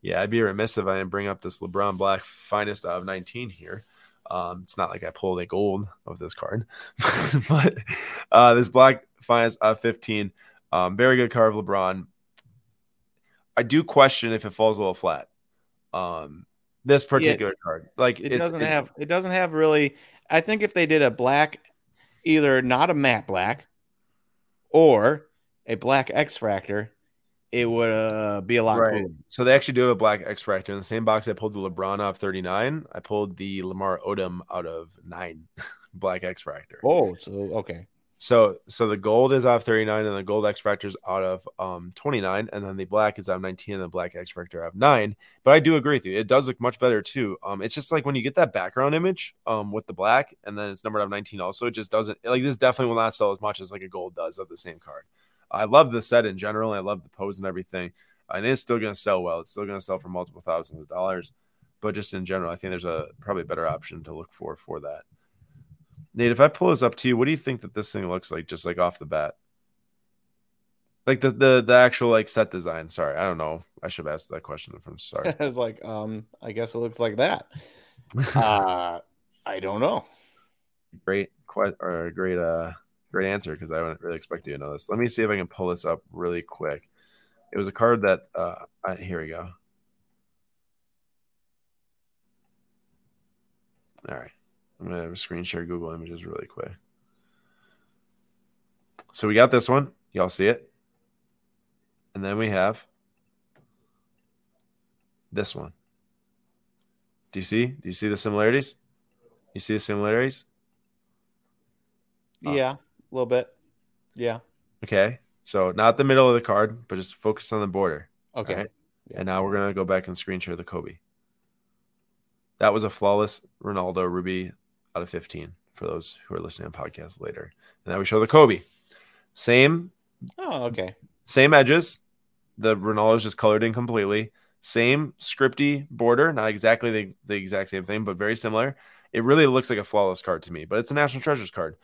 Yeah, I'd be remiss if I didn't bring up this LeBron Black finest of 19 here. Um, it's not like I pulled a gold of this card, [LAUGHS] but uh, this black finest of 15, um, very good card of LeBron. I do question if it falls a little flat. Um, this particular card, like It doesn't it- have it doesn't have really I think if they did a black either not a matte black or a black X Fractor, it would uh, be a lot Right. cooler. So they actually do have a black X Fractor in the same box. I pulled the LeBron out of 39. I pulled the Lamar Odom out of nine [LAUGHS] black X Fractor. Oh, so okay. So so the gold is out of 39 and the gold X factor is out of um 29 and then the black is out of 19 and the black X factor out of 9. But I do agree with you. It does look much better too. Um it's just like when you get that background image um with the black and then it's numbered out of 19 also it just doesn't like this definitely will not sell as much as like a gold does of the same card. I love the set in general. I love the pose and everything. And it's still going to sell well. It's still going to sell for multiple thousands of dollars. But just in general, I think there's a probably better option to look for for that. Nate, if I pull this up to you, what do you think that this thing looks like just like off the bat? Like the the the actual like set design. Sorry, I don't know. I should have asked that question. If I'm sorry. I was like, um, I guess it looks like that. [LAUGHS] Uh I don't know. great quite or great uh great answer because I wouldn't really expect you to know this. Let me see if I can pull this up really quick. It was a card that uh I, here we go. All right. I'm gonna screen share Google images really quick. So we got this one. Y'all see it? And then we have this one. Do you see? Do you see the similarities? You see the similarities? Uh, Yeah, a little bit. Yeah. Okay. So not the middle of the card, but just focus on the border. Okay. Right. And now we're gonna go back and screen share the Kobe. That was a flawless Ronaldo Ruby out of 15 for those who are listening on podcast later. And now we show the Kobe. Same Oh, okay. same edges. The Ronaldo's just colored in completely. Same scripty border, not exactly the, the exact same thing, but very similar. It really looks like a flawless card to me, but it's a National Treasures card.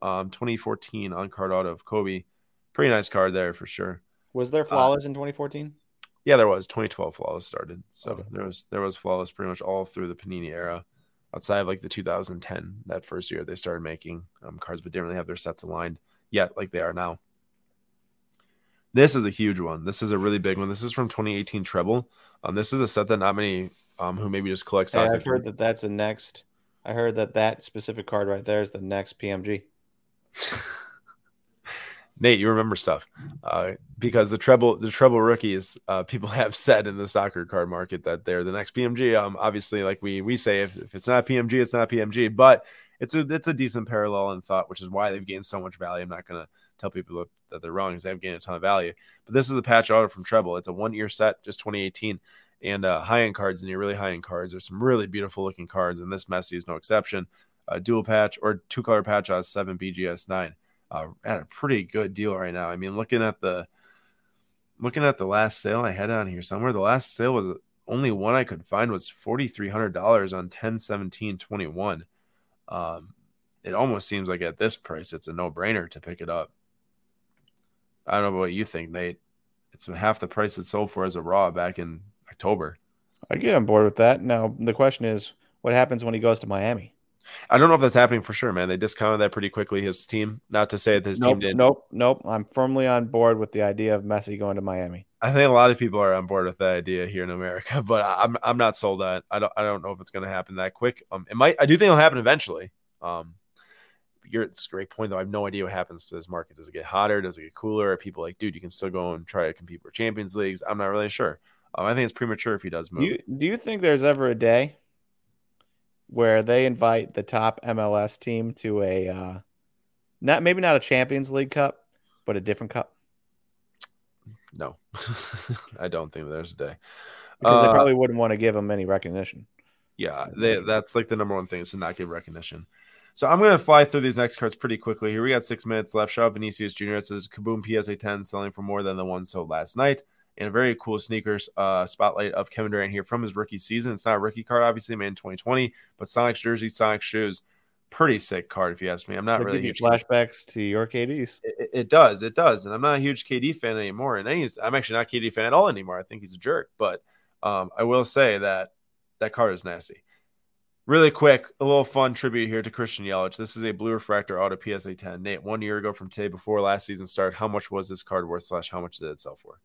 Um, 2014 on card out of Kobe. Pretty nice card there for sure. Was there flawless in 2014? Yeah, there was 2012 flawless started. So Okay. there was there was flawless pretty much all through the Panini era, outside of like the 2010 that first year they started making um, cards, but didn't really have their sets aligned yet like they are now. This is a huge one. This is a really big one. This is from 2018 treble. Um, this is a set that not many um who maybe just collect Hey. I've heard that that's the next. I heard that that specific card right there is the next PMG. [LAUGHS] Nate, you remember stuff uh, because the treble, the treble rookies, uh, people [LAUGHS] have said in the soccer card market that they're the next PMG. Um, obviously, like we we say, if, if it's not PMG, it's not PMG. But it's a it's a decent parallel in thought, which is why they've gained so much value. I'm not gonna tell people that they're wrong, because they have gained a ton of value. But this is a patch auto from Treble. It's a one year set, just 2018, and uh, high end cards and your really high end cards. There's some really beautiful looking cards, and this Messi is no exception. A dual patch or two color patch on seven BGS nine uh, at a pretty good deal right now. I mean, looking at the looking at the last sale I had on here somewhere, the last sale was only one I could find was forty three hundred dollars on ten seventeen twenty one. Um, it almost seems like at this price, it's a no brainer to pick it up. I don't know what you think, Nate. It's half the price it sold for as a raw back in October. I'd get on board with that. Now the question is, what happens when he goes to Miami? I don't know if that's happening for sure, man. They discounted that pretty quickly. His team, not to say that his nope, team did. Nope, nope. I'm firmly on board with the idea of Messi going to Miami. I think a lot of people are on board with that idea here in America, [LAUGHS] but I'm I'm not sold on it. I don't I don't know if it's going to happen that quick. Um, it might. I do think it'll happen eventually. Um, you're it's a great point though. I have no idea what happens to this market. Does it get hotter? Does it get cooler? Are people like, dude, you can still go and try to compete for Champions Leagues? I'm not really sure. Um, I think it's premature if he does move. You, do you think there's ever a day where they invite the top MLS team to a uh, not maybe not a Champions League Cup, but a different cup? No, [LAUGHS] I don't think there's a day because Uh, they probably wouldn't want to give them any recognition. Yeah, they, that's like the number one thing is to not give recognition. So I'm going to fly through these next cards pretty quickly. Here we got six minutes left. Shout out Vinicius Jr. It says Kaboom PSA 10 selling for more than the one sold last night. And a very cool sneakers uh, spotlight of Kevin Durant here from his rookie season. It's not a rookie card, obviously, made in 2020, but Sonic's jersey, Sonic shoes. Pretty sick card, if you ask me. I'm not They really huge. flashbacks to your KDs. It, it does, it does, and I'm not a huge KD fan anymore. And I'm actually not a KD fan at all anymore. I think he's a jerk, but um, I will say that that card is nasty. Really quick, a little fun tribute here to Christian Yelich. This is a blue refractor auto PSA 10. Nate, one year ago from today, before last season started, how much was this card worth? Slash, how much did it sell for?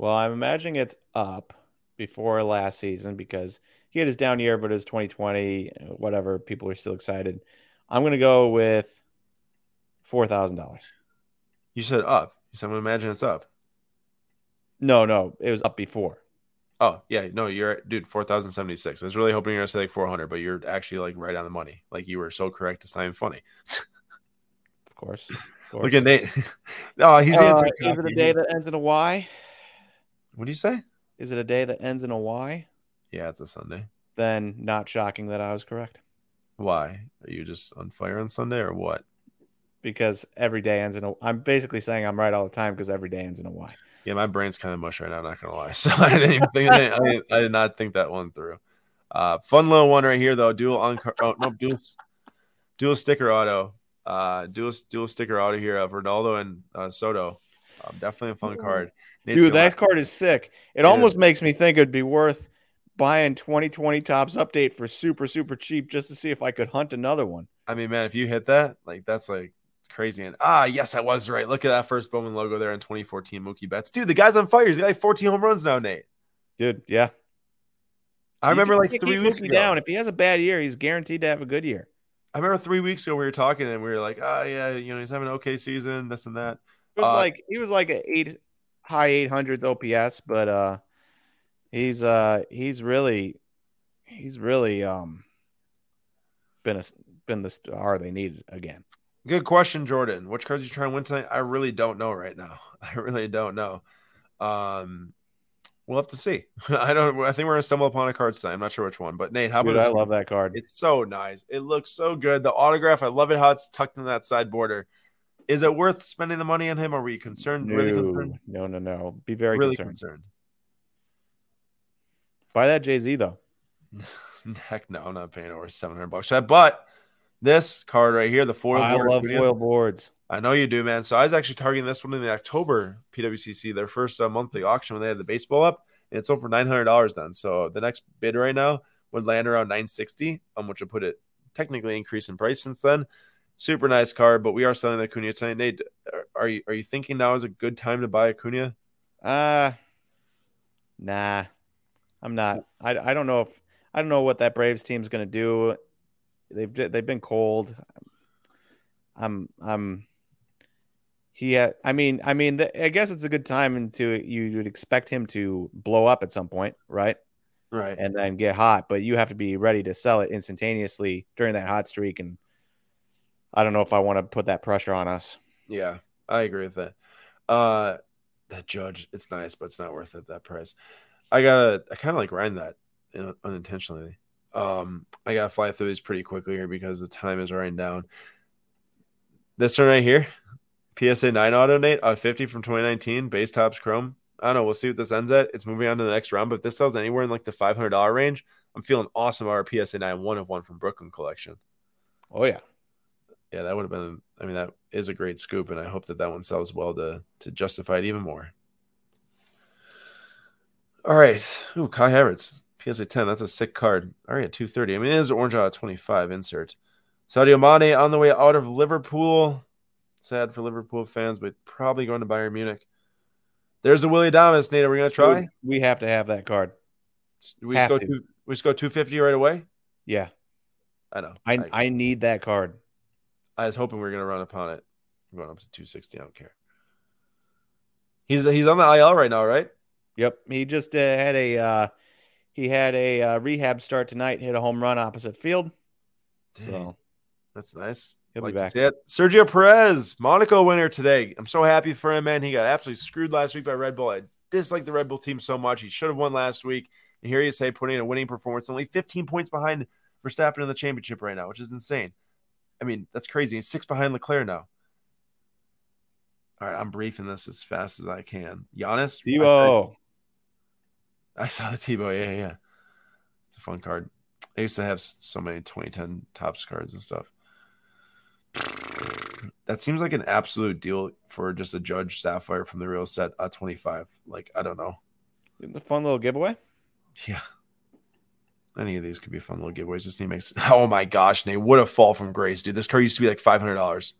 Well, I'm imagining it's up before last season because he had his down year, but it was 2020, whatever. People are still excited. I'm going to go with $4,000. You said up. You said, I'm gonna imagine it's up. No, no, it was up before. Oh yeah, no, you're dude, four thousand seventy six. I was really hoping you were gonna say like four hundred, but you're actually like right on the money. Like you were so correct. It's not even funny. Of course. Of course. [LAUGHS] Look at Nate. [LAUGHS] oh, he's Uh, answering. is it a day that ends in a Y? What do you say? Is it a day that ends in a Y? Yeah, it's a Sunday. Then not shocking that I was correct Why? Are you just on fire on Sunday or what? because every day ends in a. I'm basically saying I'm right all the time because every day ends in a Y. Yeah, my brain's kind of mush right now. I'm not gonna lie. [LAUGHS] So I didn't even think. I, didn't, I did not think that one through. Uh, fun little one right here though. Dual on. Oh, no, dual. Dual sticker auto. Uh, dual dual sticker auto here of Ronaldo and uh, Soto. Um, definitely a fun card. Nate's Dude, that card is sick. It It almost is. makes me think it'd be worth buying 2020 Topps update for super super cheap just to see if I could hunt another one. I mean, man, if you hit that, like that's like crazy. And ah, yes, I was right. Look at that first Bowman logo there in 2014 Mookie Betts. Dude, the guy's on fire. He's got like 14 home runs now, Nate. Dude, yeah. I remember like three weeks ago. down. If he has a bad year, he's guaranteed to have a good year. I remember three weeks ago we were talking and we were like, oh yeah, you know, he's having an okay season, this and that. It was Uh, like he was like a eight high 800s OPS, but uh he's uh he's really he's really um been a been the star they needed again. Good question, Jordan. Which cards you trying to win tonight? I really don't know right now. [LAUGHS] I really don't know. Um, we'll have to see. [LAUGHS] I don't. I think we're gonna stumble upon a card tonight. I'm not sure which one, but Nate, how about Dude, I this? love that card. It's so nice. It looks so good. The autograph, I love it how it's tucked in that side border. Is it worth spending the money on him? Are we concerned? really concerned? no, no, no. Be very really concerned. concerned. Buy that Jay Z though. [LAUGHS] Heck no, I'm not paying over 700 bucks for that. But this card right here, the foil I board, love foil boards. I know you do, man. So I was actually targeting this one in the October PWCC, their first uh, monthly auction when they had the baseball up, and it sold for nine hundred dollars then. So the next bid right now would land around nine sixty, um, which would put it technically increase in price since then. Super nice card, but we are selling the Acuna tonight. Nate, are- are you are you thinking now is a good time to buy Acuna? Uh nah. I'm not. I, I don't know if I don't know what that Braves team's gonna do. They've they've been cold. I'm I'm he had, I mean I mean the, I guess it's a good time into you would expect him to blow up at some point, right? Right. And then get hot, but you have to be ready to sell it instantaneously during that hot streak and I don't know if I want to put that pressure on us. Yeah, I agree with that. Uh that judge, it's nice, but it's not worth it that price. I gotta I kind of like riding that you know, unintentionally. Um, I gotta fly through these pretty quickly here because the time is running down. This one right here, PSA 9 auto Nate of 50 from 2019, base Topps chrome. I don't know. We'll see what this ends at. It's moving on to the next round, but if this sells anywhere in like the $500 range, I'm feeling awesome about our PSA 9 one of one from Brooklyn collection. Oh yeah. Yeah, that would have been. I mean, that is a great scoop, and I hope that that one sells well to to justify it even more. All right. Ooh, Kai Havertz, PSA 10. That's a sick card. All right, 230. I mean, it is orange out of 25 insert. Sadio Mane on the way out of Liverpool. Sad for Liverpool fans, but probably going to Bayern Munich. There's a Willy Adames, Nate. Are we going to try? We have to have that card. We just, go two, we just go 250 right away? Yeah. I know. I, I, I need that card. I was hoping we were going to run upon it. I'm going up to 260. I don't care. He's he's on the IL right now, right? Yep. He just uh, had a uh, he had a uh, rehab start tonight. Hit a home run opposite field. So that's nice. He'll like be back. Sergio Perez, Monaco winner today. I'm so happy for him, man. He got absolutely screwed last week by Red Bull. I dislike the Red Bull team so much. He should have won last week. And here he is say putting in a winning performance, only 15 points behind Verstappen in the championship right now, which is insane. I mean, that's crazy. He's six behind Leclerc now. All right, I'm briefing this as fast as I can. Giannis. Tebow. I, I saw the Tebow. Yeah, yeah. It's a fun card. I used to have so many 2010 Topps cards and stuff. That seems like an absolute deal for just a Judge Sapphire from the real set at 25. Like, I don't know. The fun little giveaway. Yeah. Any of these could be fun little giveaways. Just need to make. Oh my gosh, Nate! What a fall from grace, dude. This car used to be like five hundred dollars.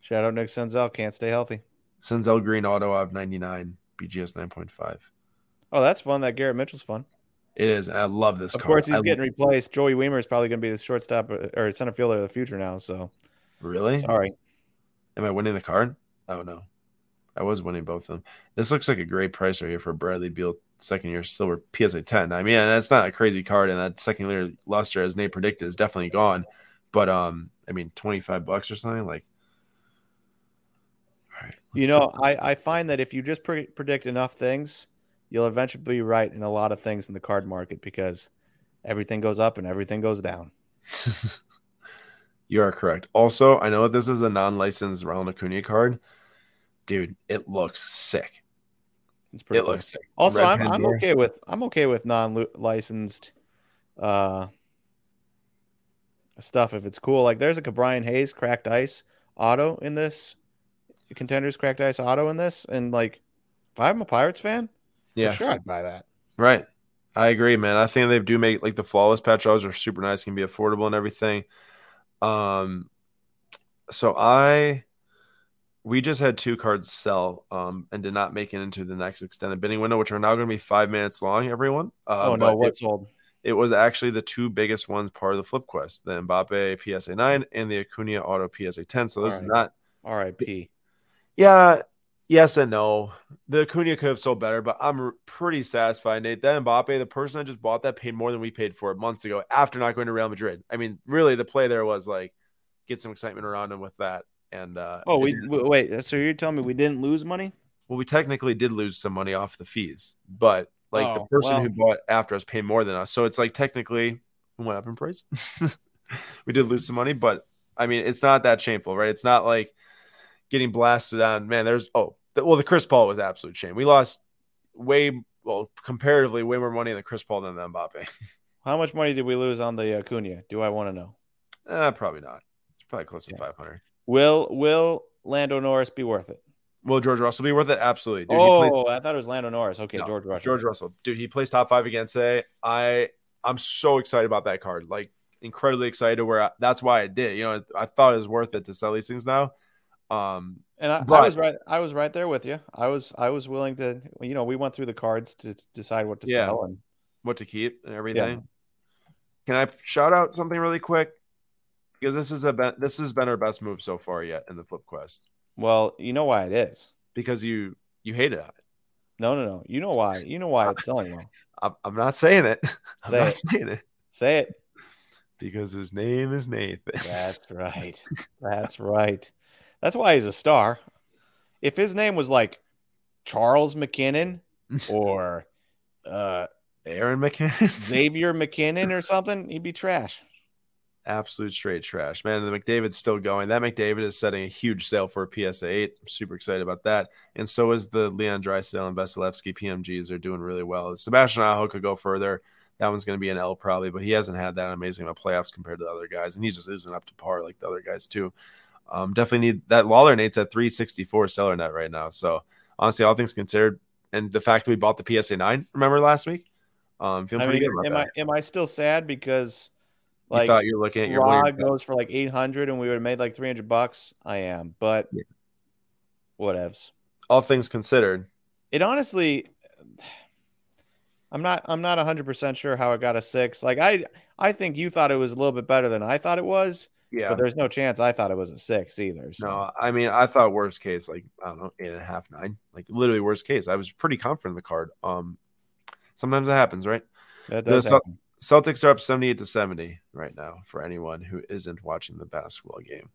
Shout out Nick Senzel. Can't stay healthy. Senzel Green Auto of ninety nine BGS nine point five. Oh, that's fun. That Garrett Mitchell's fun. It is. I love this. Of car. course, he's I getting replaced. Joey Wiemer is probably going to be the shortstop uh, or center fielder of the future now. So, really, sorry. Am I winning the card? Oh no, I was winning both of them. This looks like a great price right here for Bradley Beal second year silver PSA 10. I mean, that's not a crazy card, and that second year luster, as Nate predicted, is definitely gone. But um, I mean, 25 bucks or something like. All right, you know, I, I find that if you just pre- predict enough things, you'll eventually be right in a lot of things in the card market because everything goes up and everything goes down. [LAUGHS] you are correct. Also, I know that this is a non-licensed Ronald Acuna card. Dude, it looks sick. It's pretty. It cool. looks sick. Also, Red I'm, I'm okay with I'm okay with non-licensed uh, stuff if it's cool. Like there's a Brian Hayes cracked ice auto in this contenders cracked ice auto in this, and like if I'm a Pirates fan, yeah, sure I'd buy that. Right. I agree, man. I think they do make like the flawless patch are super nice, can be affordable and everything. Um, so I we just had two cards sell um, and did not make it into the next extended bidding window, which are now going to be five minutes long. Everyone. Uh, oh no, what's sold? It was actually the two biggest ones part of the flip quest: the Mbappe PSA nine and the Acuna Auto PSA ten. So those right. are not RIP. Yeah, yes and no. The Acuna could have sold better, but I'm pretty satisfied. Nate, that Mbappe, the person that just bought that, paid more than we paid for it months ago after not going to Real Madrid. I mean, really, the play there was like get some excitement around him with that. And uh, oh, we wait. So you're telling me we didn't lose money? Well, we technically did lose some money off the fees, but like oh, the person well. who bought after us paid more than us, so it's like technically we went up in price. [LAUGHS] we did lose some money, but I mean, it's not that shameful, right? It's not like getting blasted on. Man, there's oh, the, well, the Chris Paul was absolute shame. We lost way well comparatively way more money in the Chris Paul than the Mbappe. [LAUGHS] How much money did we lose on the Acuna? Do I want to know? Uh, probably not. It's probably close to yeah. 500. Will Will Lando Norris be worth it? Will George Russell be worth it? Absolutely. Dude, oh, plays... I thought it was Lando Norris. Okay, no, George Russell. George Russell, dude, he plays top five again today. I I'm so excited about that card. Like incredibly excited. Where I, that's why I did. You know, I thought it was worth it to sell these things now. Um, and I, but... I, was right. I was right there with you. I was I was willing to. You know, we went through the cards to decide what to yeah, sell and what to keep and everything. Yeah. Can I shout out something really quick? Because this is a this has been our best move so far yet in the flip quest. Well, you know why it is because you you hated it. No, no, no. You know why? You know why it's selling well. [LAUGHS] I'm, I'm not saying it. [LAUGHS] I'm Say not it. saying it. Say it. Because his name is Nathan. That's [LAUGHS] right. That's right. That's why he's a star. If his name was like Charles MacKinnon or uh, Aaron MacKinnon, Xavier MacKinnon or something, he'd be trash absolute straight trash. Man, the McDavid's still going. That McDavid is setting a huge sale for a PSA 8. I'm super excited about that. And so is the Leon Draisaitl and Vasilevskiy PMGs are doing really well. Sebastian Aho could go further. That one's going to be an L probably, but he hasn't had that amazing of playoffs compared to the other guys, and he just isn't up to par like the other guys too. Um, definitely need that Lawlar Nate's at 364 seller net right now. So honestly, all things considered, and the fact that we bought the PSA nine. Remember last week? Um, feeling I pretty mean, good about am that. I am I still sad because you thought you're looking at your Raw weird- goes for like eight hundred and we would have made like three hundred bucks? I am, but Yeah. whatevs. all things considered. It honestly, I'm not I'm not hundred percent sure how it got a six. Like I I think you thought it was a little bit better than I thought it was, Yeah. but there's no chance I thought it was a six either. So. No, I mean, I thought worst case, like I don't know, eight and a half, nine, like literally worst case. I was pretty confident in the card. Um, sometimes it happens, right? that does Cel- happen. Celtics are up seventy-eight to seventy right now. For anyone who isn't watching the basketball game,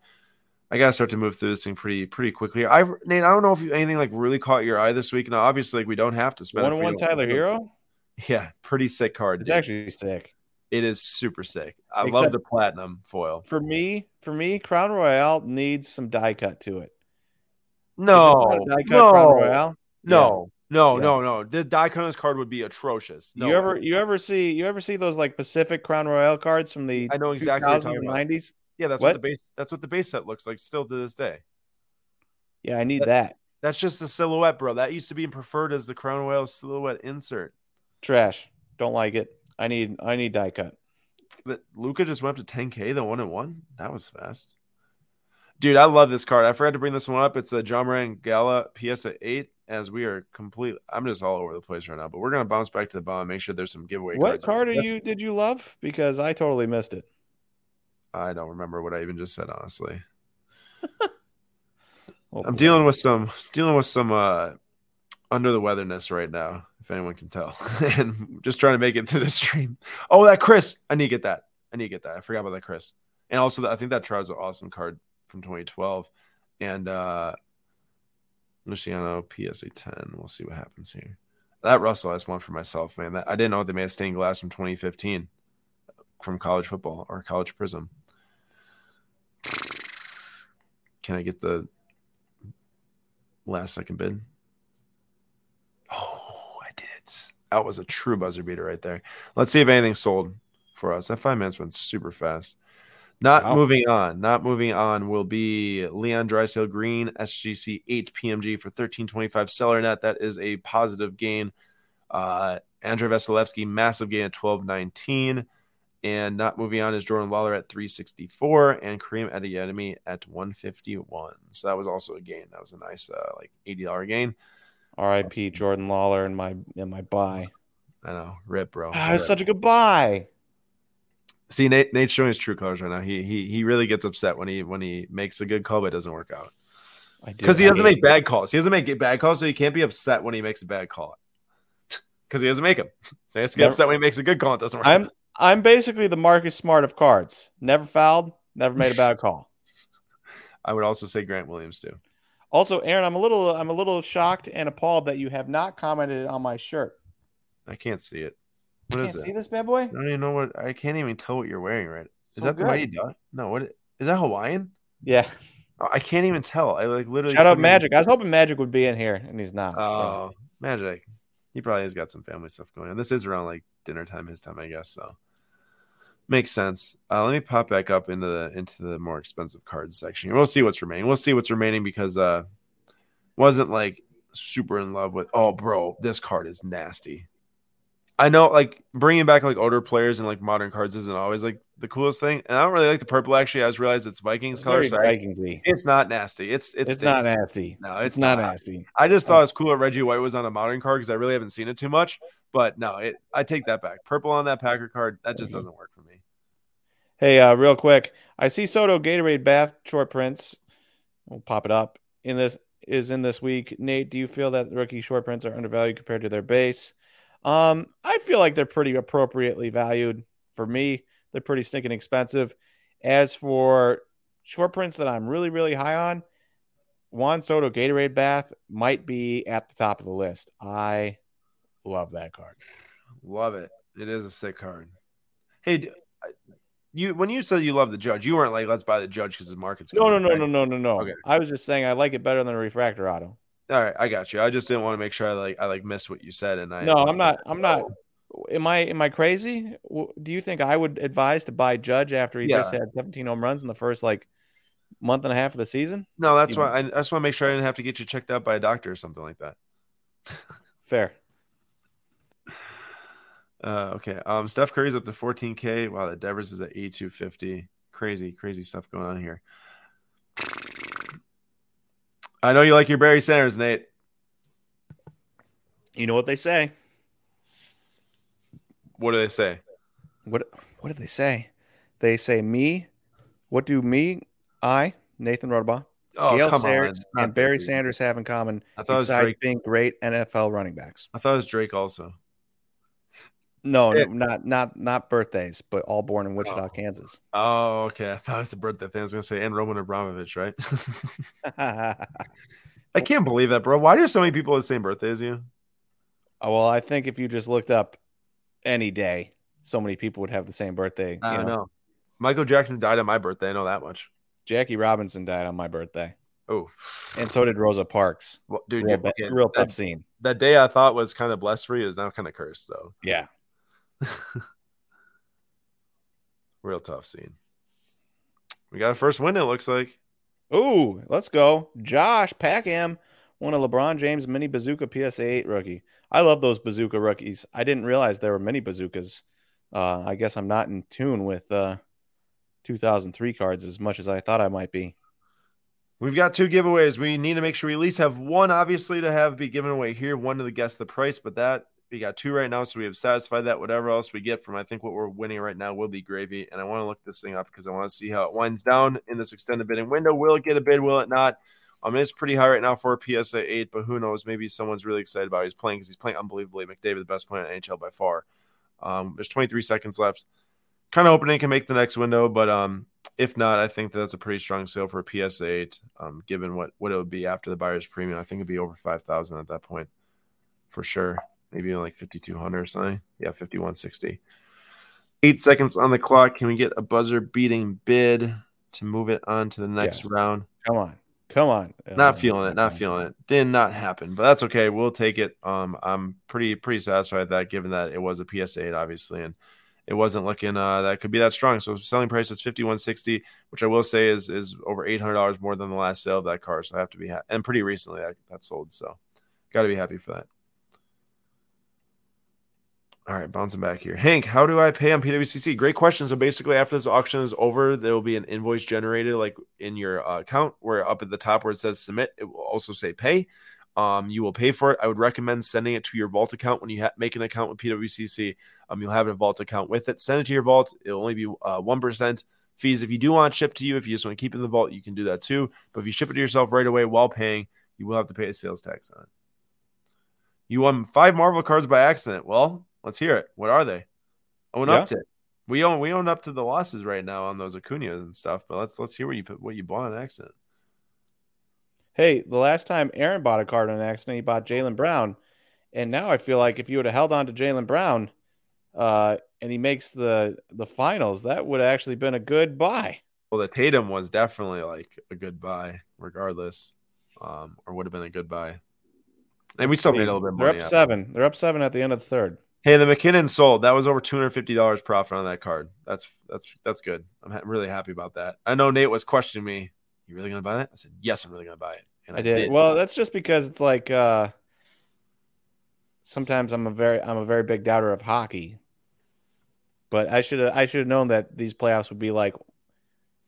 I gotta start to move through this thing pretty, pretty quickly. I, Nate, I don't know if anything like really caught your eye this week. Now, obviously, like we don't have to spend One on one Tyler Herro. [LAUGHS] Yeah, pretty sick card. It's dude. actually sick. it is super sick. I love the platinum foil. For me, for me, Crown Royale needs some die cut to it. No, it's not a die cut Crown no, Royale. No, no, Yeah. no, no. The die cut on this card would be atrocious. No, you ever you ever see you ever see those like Pacific Crown Royale cards from the I know exactly what you're talking about. 90s? Yeah, that's what? What? the base. That's what the base set looks like still to this day. Yeah, I need That- that. That's just the silhouette, bro. That used to be preferred as the Crown Royale silhouette insert. Trash. Don't like it. I need I need die cut. Luka just went up to 10k, the one and one. That was fast, dude. I love this card. I forgot to bring this one up. It's a Ja Morant Gala PSA eight. As we are complete, I'm just all over the place right now. But we're gonna bounce back to the bottom. Make sure there's some giveaway. What card are you did you love? Because I totally missed it. I don't remember what I even just said. Honestly, [LAUGHS] Oh, I'm boy. dealing with some dealing with some uh under the weatherness right now, if anyone can tell, [LAUGHS] and just trying to make it through the stream. Oh, that Chris, I need to get that. I need to get that. I forgot about that Chris, and also that, I think that Trout's an awesome card from 2012, and uh Luciano PSA 10. We'll see what happens here. That Russell, has one for myself, man. That I didn't know they made a stained glass from 2015 from college football or college Prizm. Can I get the last second bid? Oh, I did it. That was a true buzzer beater right there. Let's see if anything sold for us. That five minutes went super fast. Not Wow. moving on. Not moving on will be Leon Draisaitl Green, SGC 8 PMG for 1325 seller net. That is a positive gain. Uh, Andrei Vasilevskiy, massive gain at 1219. And not moving on is Jordan Lawlar at 364 and Karim Adeyemi at 151. So that was also a gain. That was a nice, uh, like $80 gain. R.I.P. Jordan Lawlar and my and my buy. I know. Rip, bro. Ah, it's Rip. such a good buy. See, Nate, Nate's showing his true colors right now. He he he really gets upset when he when he makes a good call but it doesn't work out I do. because he doesn't make bad calls. He doesn't make bad calls, so he can't be upset when he makes a bad call [LAUGHS] because he doesn't make them. So he has to get Never- upset when he makes a good call. It doesn't work. I'm out. I'm basically the Marcus Smart of cards. Never fouled, never made a bad [LAUGHS] call. I would also say Grant Williams too. Also, Aaron, I'm a little I'm a little shocked and appalled that you have not commented on my shirt. I can't see it. What Can't is see this bad boy? I don't even know what. I can't even tell what you're wearing. Right? Is So that the good. Mighty Duck? No. What is that Hawaiian? Yeah. Oh, I can't even tell. I like literally. Shout out couldn't even- Magic. I was hoping Magic would be in here, and he's not. so. Oh, Magic. He probably has got some family stuff going on. This is around like dinner time, his time, I guess. So makes sense. Uh, let me pop back up into the into the more expensive cards section. We'll see what's remaining. We'll see what's remaining because uh wasn't like super in love with. Oh, bro, this card is nasty. I know, like bringing back like older players and like modern cards isn't always like the coolest thing. And I don't really like the purple. Actually, I just realized it's Vikings It's color. very so I- Vikingsy. it's not nasty. It's it's, It's not nasty. No, It's it's not not. nasty. I just thought it was cool that Reggie White was on a modern card because I really haven't seen it too much. But no, it I take that back. Purple on that Packer card, that just doesn't work for me. Hey, uh, real quick, I see Soto Gatorade Bath short prints. We'll pop it up in this is in this week. Nate, do you feel that rookie short prints are undervalued compared to their base? Um, I feel like they're pretty appropriately valued for me. They're pretty stinking expensive. As for short prints that I'm really really high on, Juan Soto Gatorade Bath might be at the top of the list. I love that card. Love it. It is a sick card. Hey, you when you said you love the judge, you weren't like let's buy the judge because the market's No, no, no, no, no, no, no. Okay. I was just saying I like it better than a refractor auto. All right, I got you. I just didn't want to make sure I like I like missed what you said, and I No, I'm not. I'm not. Am I? Am I crazy? Do you think I would advise to buy Judge after he just had 17 home runs in the first like month and a half of the season? No, that's why I, I just want to make sure I didn't have to get you checked out by a doctor or something like that. [LAUGHS] Fair. Uh, okay. Um, Steph Curry's up to 14K. Wow, the Devers is at 8250. Crazy, crazy stuff going on here. I know you like your Barry Sanders, Nate. You know what they say. What do they say? What what did they say? They say me. What do me, I, Nathan Rodabaugh, Oh, Gale Sayers. And Barry Sanders have in common I thought it was besides Drake. being great NFL running backs? I thought it was Drake also. No, It- no, eh. not not not birthdays, but all born in Wichita, Oh. Kansas. Oh, okay. I thought it was the birthday thing. I was gonna say, and Roman Abramovich, right? [LAUGHS] [LAUGHS] I can't believe that, bro. Why do so many people have the same birthday as you? Oh, well, I think if you just looked up any day, so many people would have the same birthday. I know. know. Michael Jackson died on my birthday. I know that much. Jackie Robinson died on my birthday, Oh, and so did Rosa Parks. well, dude, Real, okay, real that, tough scene. that day I thought was kind of blessed for you is now kind of cursed, though. Yeah. [LAUGHS] Real tough scene. We got a first win. It looks like. Ooh, let's go. Josh Packham, one of LeBron James mini bazooka PSA 8 rookie. I love those bazooka rookies. I didn't realize there were mini bazookas. Uh, I guess I'm not in tune with uh, 2003 cards as much as I thought I might be. We've got two giveaways. We need to make sure we at least have one, obviously, to have be given away here. One to the guess the price, but that we got two right now, so we have satisfied that. Whatever else we get from, I think what we're winning right now will be gravy. And I want to look this thing up because I want to see how it winds down in this extended bidding window. Will it get a bid? Will it not? I mean, it's pretty high right now for a PSA eight, but who knows? Maybe someone's really excited about. It. He's playing because he's playing unbelievably. McDavid, the best player in NHL by far. Um, there's 23 seconds left. Kind of hoping he can make the next window, but um, if not, I think that that's a pretty strong sale for a PS eight. Um, given what what it would be after the buyer's premium, I think it'd be over five thousand at that point, for sure. Maybe like fifty two hundred or something. Yeah, fifty one sixty. Eight seconds on the clock. Can we get a buzzer beating bid to move it on to the next Yes. round? Come on. Come on. Not feeling it. Not feeling it. Did not happen, but that's okay. We'll take it. Um, I'm pretty pretty satisfied that, given that it was a PS eight, obviously, and it wasn't looking uh that could be that strong. So selling price was fifty one sixty, which I will say is is over eight hundred dollars more than the last sale of that car. So I have to be ha- and pretty recently that, that sold. So got to be happy for that. All right, bouncing back here. Hank, how do I pay on PWCC? Great question. So basically, after this auction is over, there will be an invoice generated like in your uh, account where up at the top where it says submit, it will also say pay. Um, you will pay for it. I would recommend sending it to your vault account when you ha- make an account with PWCC. Um, you'll have a vault account with it. Send it to your vault. It'll only be uh, 1% fees. If you do want it shipped to you, if you just want to keep it in the vault, you can do that too. But if you ship it to yourself right away while paying, you will have to pay a sales tax on it. You won five Marvel cards by accident. Well, let's hear it. What are they? Own Yeah. up to it. We own we own up to the losses right now on those Acuna's and stuff. But let's let's hear what you put what you bought on accident. Hey, the last time Aaron bought a card on accident, he bought Jaylen Brown. And now I feel like if you would have held on to Jaylen Brown uh, and he makes the the finals, that would have actually been a good buy. Well, the Tatum was definitely like a good buy, regardless, um, or would have been a good buy. And we still made a little bit They're money. up seven. They're up seven at the end of the third. Hey, the MacKinnon sold. That was over two hundred fifty dollars profit on that card. That's that's that's good. I'm ha- really happy about that. I know Nate was questioning me. You really gonna buy that? I said yes. I'm really gonna buy it. And I did. Well, that's just because it's like uh, sometimes I'm a very I'm a very big doubter of hockey. But I should I should have known that these playoffs would be like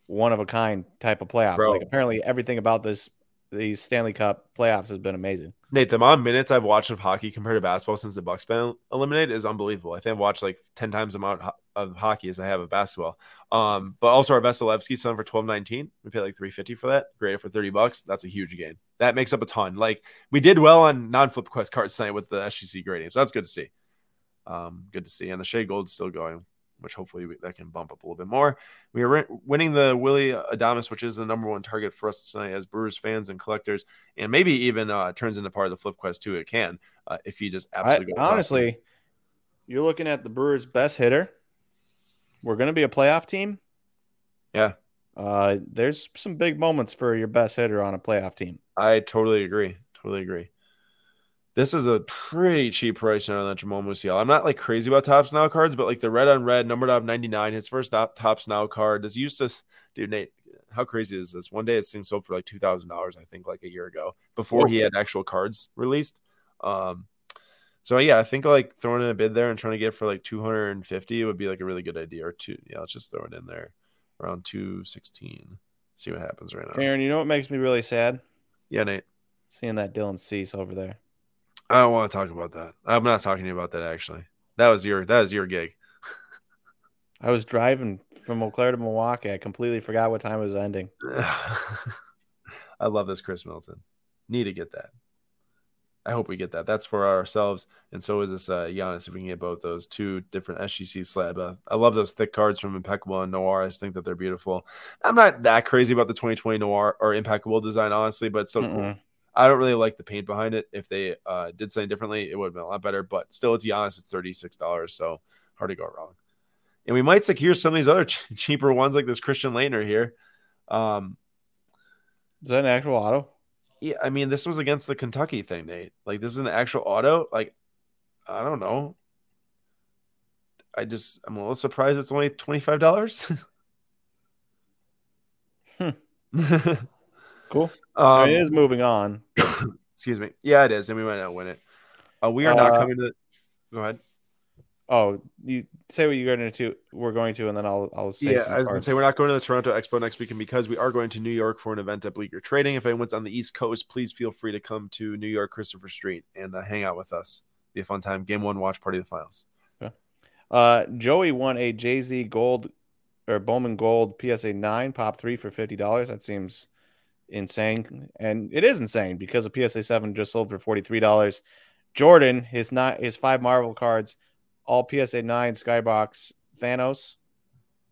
one of a kind type of playoffs. Bro. Like apparently everything about this these Stanley Cup playoffs has been amazing. Nate, the amount of minutes I've watched of hockey compared to basketball since the Bucks been eliminated is unbelievable. I think I've watched like ten times the amount of hockey as I have of basketball. Um, but also our Vasilevskiy son for twelve nineteen. We paid like three fifty for that. Great for thirty bucks. That's a huge gain. That makes up a ton. Like we did well on non flip quest cards tonight with the SGC grading, so that's good to see. Um, good to see. And the Shea Gold's still going, which hopefully we, that can bump up a little bit more. We are win- winning the Willy Adames, which is the number one target for us tonight as Brewers fans and collectors, and maybe even uh, turns into part of the flip quest too. It can uh, if you just absolutely off. honestly, you're looking at the Brewers' best hitter. We're going to be a playoff team. Yeah. Uh, there's some big moments for your best hitter on a playoff team. I totally agree. Totally agree. This is a pretty cheap price now on that Jamal Musial. I'm not like crazy about Topps now cards, but like the red on red, numbered out of 99, his first top, Topps now card. This used to, dude, Nate, how crazy is this? One day this thing sold for like $2,000, I think, like a year ago before he had actual cards released. Um, So yeah, I think like throwing in a bid there and trying to get for like 250 would be like a really good idea. Or two, yeah, let's just throw it in there around 216. See what happens right now. Aaron, you know what makes me really sad? Yeah, Nate. Seeing that Dylan Cease over there. I don't want to talk about that. I'm not talking to you about that actually. That was your that was your gig. I was driving from Eau Claire to Milwaukee. I completely forgot what time it was ending. [LAUGHS] I love this Khris Middleton. Need to get that. I hope we get that. That's for ourselves, and so is this uh, Giannis. If we can get both those two different SGC slab, uh, I love those thick cards from Impeccable and Noir. I just think that they're beautiful. I'm not that crazy about the 2020 Noir or Impeccable design, honestly, but it's so cool. I don't really like the paint behind it. If they uh, did something differently, it would have been a lot better. But still, it's Giannis. It's thirty six dollars, so hard to go wrong. And we might secure some of these other [LAUGHS] ch- cheaper ones, like this Christian Laettner here. Um, Is that an actual auto? Yeah, I mean, this was against the Kentucky thing, Nate. Like, this is an actual auto. Like, I don't know. I just, I'm a little surprised it's only twenty five dollars. [LAUGHS] hmm. [LAUGHS] cool. Um, it is moving on. [COUGHS] excuse me. Yeah, it is, and we might not win it. Uh, we are uh, not coming to. Go ahead. Oh, you say what you're going to. We're going to, and then I'll I'll say. Yeah, I was going to say we're not going to the Toronto Expo next week, and because we are going to New York for an event at Bleecker Trading. If anyone's on the East Coast, please feel free to come to New York, Christopher Street, and uh, hang out with us. Be a fun time. Game one, watch party of the finals. Uh, Joey won a Jay Z Gold or Bowman Gold PSA nine pop three for fifty dollars. That seems insane, and it is insane because a PSA seven just sold for forty three dollars. Jordan, his not his five Marvel cards, all PSA nine Skybox Thanos.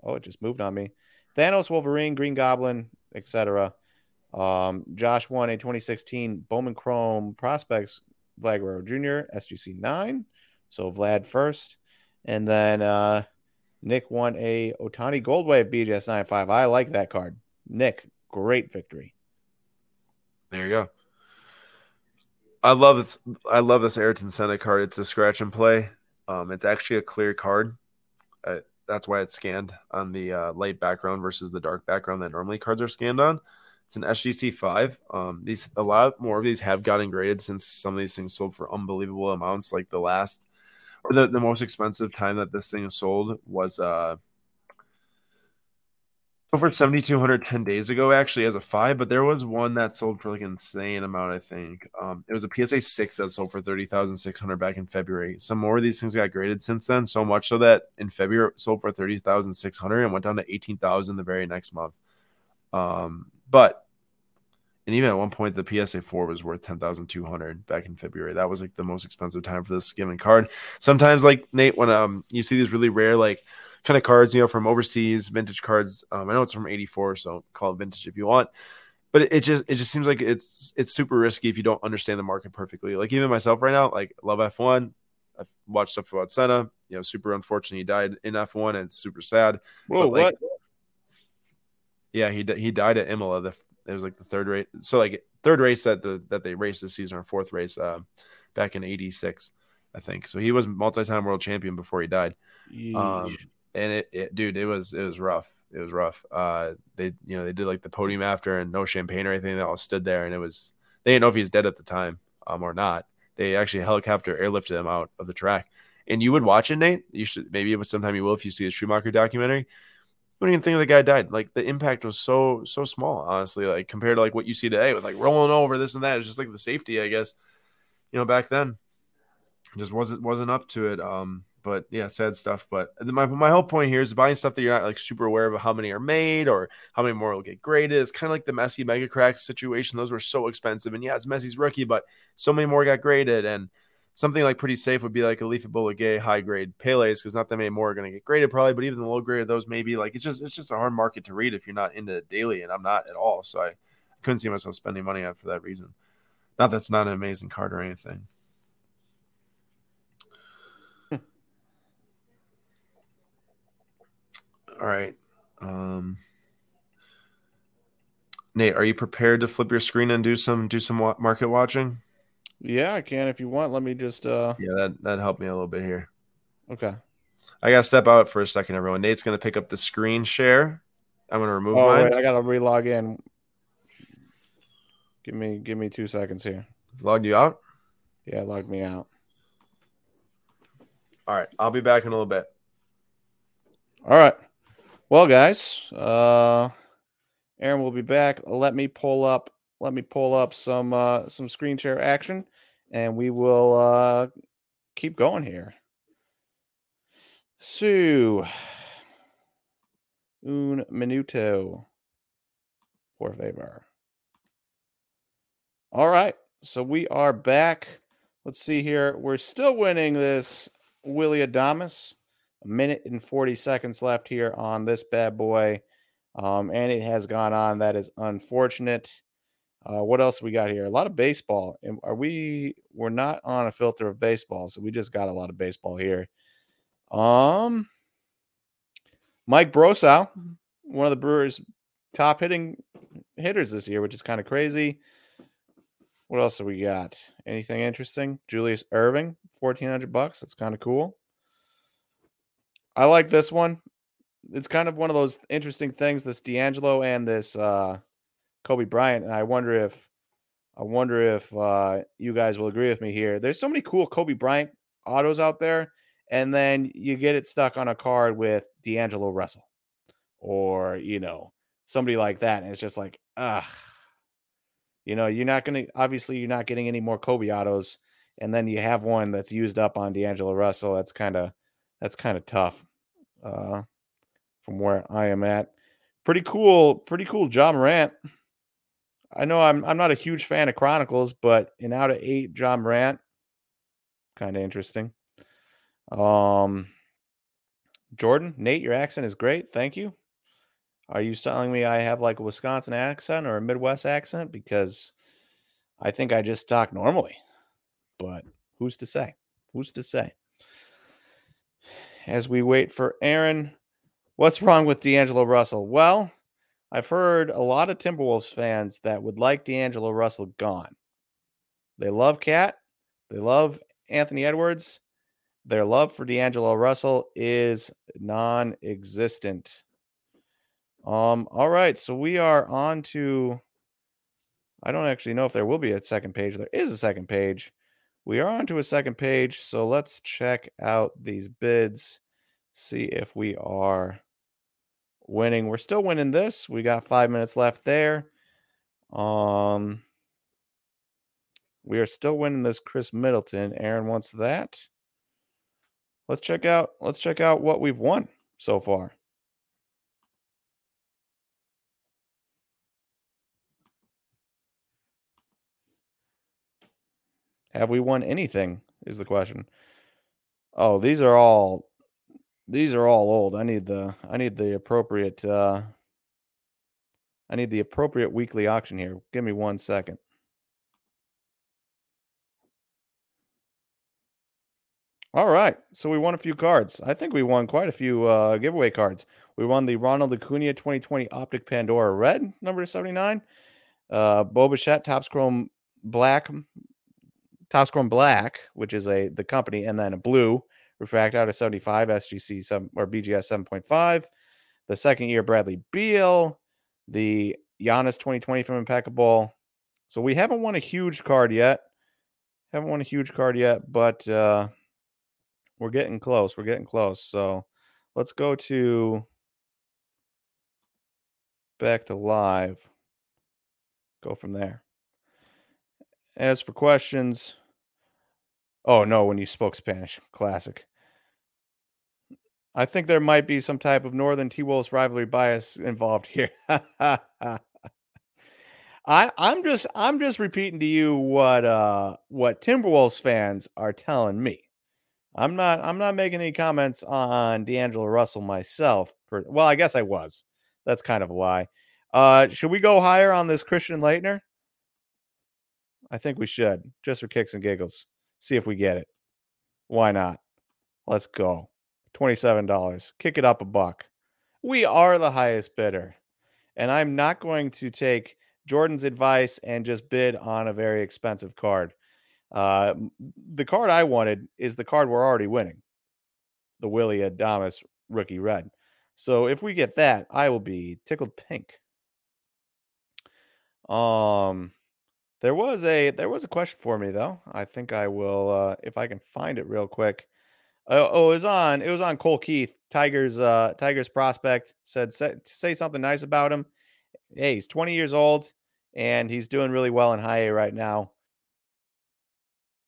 Oh, it just moved on me. Thanos, Wolverine, Green Goblin, etc. Um, Josh won a 2016 Bowman Chrome Prospects Vlad Guerrero Jr. SGC nine. So Vlad first, and then uh, Nick won a Ohtani Goldwave BGS 95. I like that card. Nick, great victory. There you go. I love this. I love this Ayrton Senna card. It's a scratch and play. Um, it's actually a clear card. Uh, that's why it's scanned on the uh, light background versus the dark background that normally cards are scanned on. It's an SGC five. Um, these a lot more of these have gotten graded since some of these things sold for unbelievable amounts. Like the last or the, the most expensive time that this thing sold was uh over 7200 10 days ago actually as a five but there was one that sold for like an insane amount i think. Um it was a psa 6 that sold for 30600 back in february. Some more of these things got graded since then so much so that in february sold for 30600 and went down to 18000 the very next month. Um but and even at one point the psa 4 was worth 10200 back in february. That was like the most expensive time for this given card. Sometimes like nate when um you see these really rare like kind of cards, you know, from overseas, vintage cards. Um, I know it's from '84, so call it vintage if you want. But it, it just it just seems like it's it's super risky if you don't understand the market perfectly. Like even myself right now, like love F1. I've watched stuff about Senna. You know, super unfortunate he died in F1, and it's super sad. Whoa, like, what? Yeah, he he died at Imola. The it was like the third race. So like third race that the that they raced this season, or fourth race, uh, back in '86, I think. So he was multi-time world champion before he died. Um, and it, it, dude, it was it was rough. It was rough. Uh, they you know they did like the podium after and no champagne or anything. They all stood there and it was they didn't know if he was dead at the time um or not. They actually helicopter airlifted him out of the track. And you would watch it, Nate. You should maybe it sometime you will if you see the Schumacher documentary. What do you think of the guy died? Like the impact was so so small, honestly. Like compared to like what you see today with like rolling over this and that. It's just like the safety, I guess. You know, back then, just wasn't wasn't up to it. Um, but yeah, sad stuff. But uh, my my whole point here is buying stuff that you're not like super aware of how many are made or how many more will get graded. It's kind of like the Messi Mega Cracks situation. Those were so expensive, and yeah, it's Messi's rookie, but so many more got graded. And something like pretty safe would be like a Leafy Gay high grade Pele's because not that many more are going to get graded probably, but even the low grade of those maybe like it's just it's just a hard market to read if you're not into it daily, and I'm not at all. So I couldn't see myself spending money on for that reason. Not that's not an amazing card or anything. All right. Um, Nate, are you prepared to flip your screen and do some do some market watching? Yeah, I can if you want. Let me just. uh Yeah, that that helped me a little bit here. Okay. I gotta step out for a second, everyone. Nate's gonna pick up the screen share. I'm gonna remove oh, mine. Wait, I gotta relog in. Give me give me two seconds here. Logged you out? Yeah, logged me out. All right, I'll be back in a little bit. All right. Well, guys, uh, Aaron will be back. Let me pull up. Let me pull up some uh, some screen share action, and we will uh, keep going here. So, un minuto, por favor. All right, so we are back. Let's see here. We're still winning this Willy Adames. A minute and 40 seconds left here on this bad boy. Um, and it has gone on. That is unfortunate. Uh, what else we got here? A lot of baseball. And are we? We're not on a filter of baseball, so we just got a lot of baseball here. Um, Mike Brosseau, one of the Brewers' top hitting hitters this year, which is kind of crazy. What else have we got? Anything interesting? Julius Erving, fourteen hundred bucks. That's kind of cool. I like this one. It's kind of one of those interesting things. This D'Angelo and this uh, Kobe Bryant, and I wonder if I wonder if uh, you guys will agree with me here. There's so many cool Kobe Bryant autos out there, and then you get it stuck on a card with D'Angelo Russell, or you know somebody like that, and it's just like ah, you know, you're not gonna obviously you're not getting any more Kobe autos, and then you have one that's used up on D'Angelo Russell. That's kind of that's kind of tough. Uh, from where I am at, pretty cool, pretty cool. Ja Morant. I know I'm I'm not a huge fan of Chronicles, but in out of eight, Ja Morant, kind of interesting. Um, Jordan, Nate, your accent is great. Thank you. Are you telling me I have like a Wisconsin accent or a Midwest accent? Because I think I just talk normally, but who's to say? Who's to say? As we wait for Aaron, what's wrong with D'Angelo Russell? Well, I've heard a lot of Timberwolves fans that would like D'Angelo Russell gone. They love Cat, they love Anthony Edwards. Their love for D'Angelo Russell is non existent. Um, all right, so we are on to I don't actually know if there will be a second page. There is a second page. We are on to a second page, so let's check out these bids, see if we are winning. We're still winning this. We got five minutes left there. Um, we are still winning this Khris Middleton. Aaron wants that. Let's check out. Let's check out what we've won so far. Have we won anything? Is the question. Oh, these are all these are all old. I need the I need the appropriate uh I need the appropriate weekly auction here. Give me one second. All right. So we won a few cards. I think we won quite a few uh, giveaway cards. We won the Ronald Acuna 2020 Optic Pandora Red, number 79. Uh, Bo Bichette Topps Chrome Black Topps Chrome Black, which is a the company, and then a blue refract out of 75 SGC 7 or BGS 7.5. The second year Bradley Beal, the Giannis 2020 from Impeccable. So we haven't won a huge card yet. Haven't won a huge card yet, but uh we're getting close. We're getting close. So let's go to back to live. Go from there. As for questions, Oh no, when you spoke Spanish, classic. I think there might be some type of Northern T Wolves rivalry bias involved here. [LAUGHS] I I'm just I'm just repeating to you what uh what Timberwolves fans are telling me. I'm not I'm not making any comments on D'Angelo Russell myself. Per, well, I guess I was. That's kind of a lie. Uh should we go higher on this Christian Laettner? I think we should, just for kicks and giggles see if we get it. Why not? Let's go. $27. Kick it up a buck. We are the highest bidder. And I'm not going to take Jordan's advice and just bid on a very expensive card. Uh, the card I wanted is the card we're already winning the Willy Adames rookie red. So if we get that, I will be tickled pink. Um, there was a there was a question for me though. I think I will uh, if I can find it real quick. Oh, oh, it was on. It was on Colt Keith, Tigers. Uh, Tigers prospect said say, say something nice about him. Hey, he's 20 years old and he's doing really well in high A right now.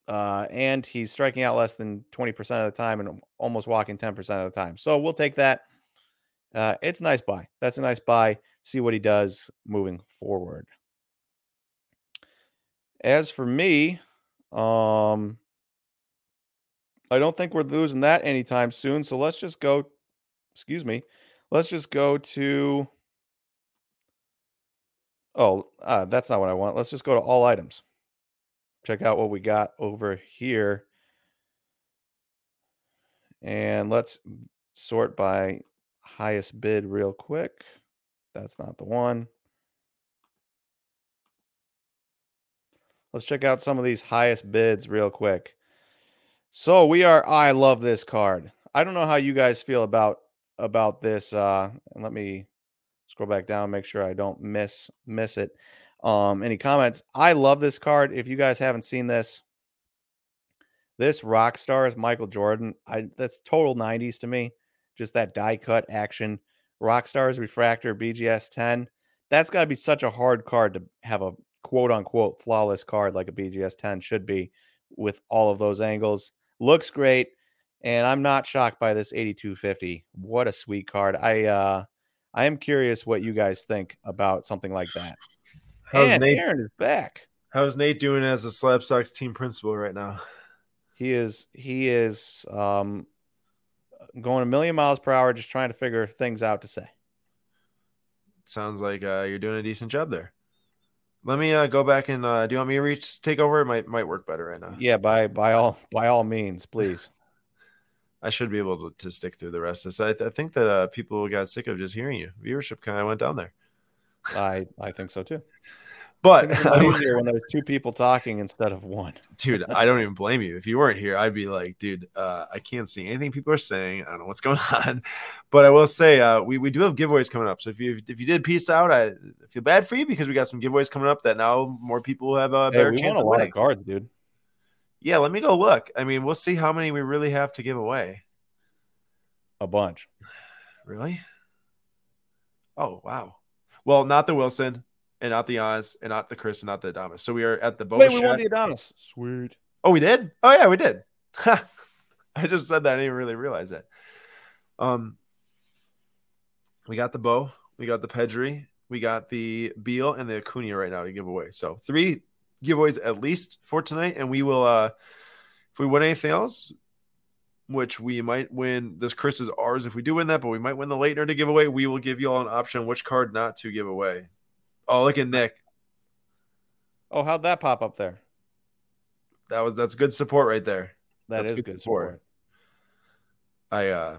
Uh, and he's striking out less than 20% of the time and almost walking 10% of the time. So we'll take that. Uh, it's a nice buy. That's a nice buy. See what he does moving forward. As for me, um, I don't think we're losing that anytime soon. So let's just go. Excuse me. Let's just go to. Oh, uh, that's not what I want. Let's just go to all items. Check out what we got over here. And let's sort by highest bid real quick. That's not the one. Let's check out some of these highest bids real quick. So we are I love this card. I don't know how you guys feel about about this uh and let me scroll back down make sure I don't miss miss it. Um any comments? I love this card. If you guys haven't seen this this rock star is Michael Jordan. I that's total 90s to me. Just that die cut action. Rock stars refractor BGS 10. That's got to be such a hard card to have a quote unquote flawless card like a BGS 10 should be with all of those angles. Looks great. And I'm not shocked by this 8250. What a sweet card. I uh I am curious what you guys think about something like that. How's and Nate? Aaron is back. How's Nate doing as a Slabstocks team principal right now? He is he is um going a million miles per hour just trying to figure things out to say. Sounds like uh, you're doing a decent job there. Let me uh, go back and uh, do you want me to reach take over? It might might work better right now. Yeah, by by all by all means, please. [LAUGHS] I should be able to, to stick through the rest of this. I, I think that uh, people got sick of just hearing you. Viewership kind of went down there. I I think so too. [LAUGHS] I But think it's a lot easier when there's two people talking instead of one. dude, I don't even blame you. If you weren't here, I'd be like, dude, uh, I can't see anything people are saying. I don't know what's going [LAUGHS] on. But I will say, uh, we, we do have giveaways coming up. So if you if you did peace out, I feel bad for you because we got some giveaways coming up that now more people have a Hey, better we chance want a of lot winning. of cards, dude. Yeah, let me go look. I mean, we'll see how many we really have to give away. A bunch. Really? Oh wow. Well, not the Wilson, and not the Oz, and not the Chris, and not the Adames. So we are at the Boba Wait, we won the Adonis. Sweet. Oh, we did? Oh yeah, we did. [LAUGHS] I just said that. I didn't even really realize that. Um, we got the Bo, we got the Pedri, we got the Beal and the Acuna right now to give away. So three giveaways at least for tonight, and we will. uh If we win anything else, which we might win, this Chris is ours if we do win that, but we might win the Laettner to give away. We will give you all an option which card not to give away. Oh, look at Nick. Oh, how'd that pop up there? That was that's good support right there. That That's is good good support. support. I uh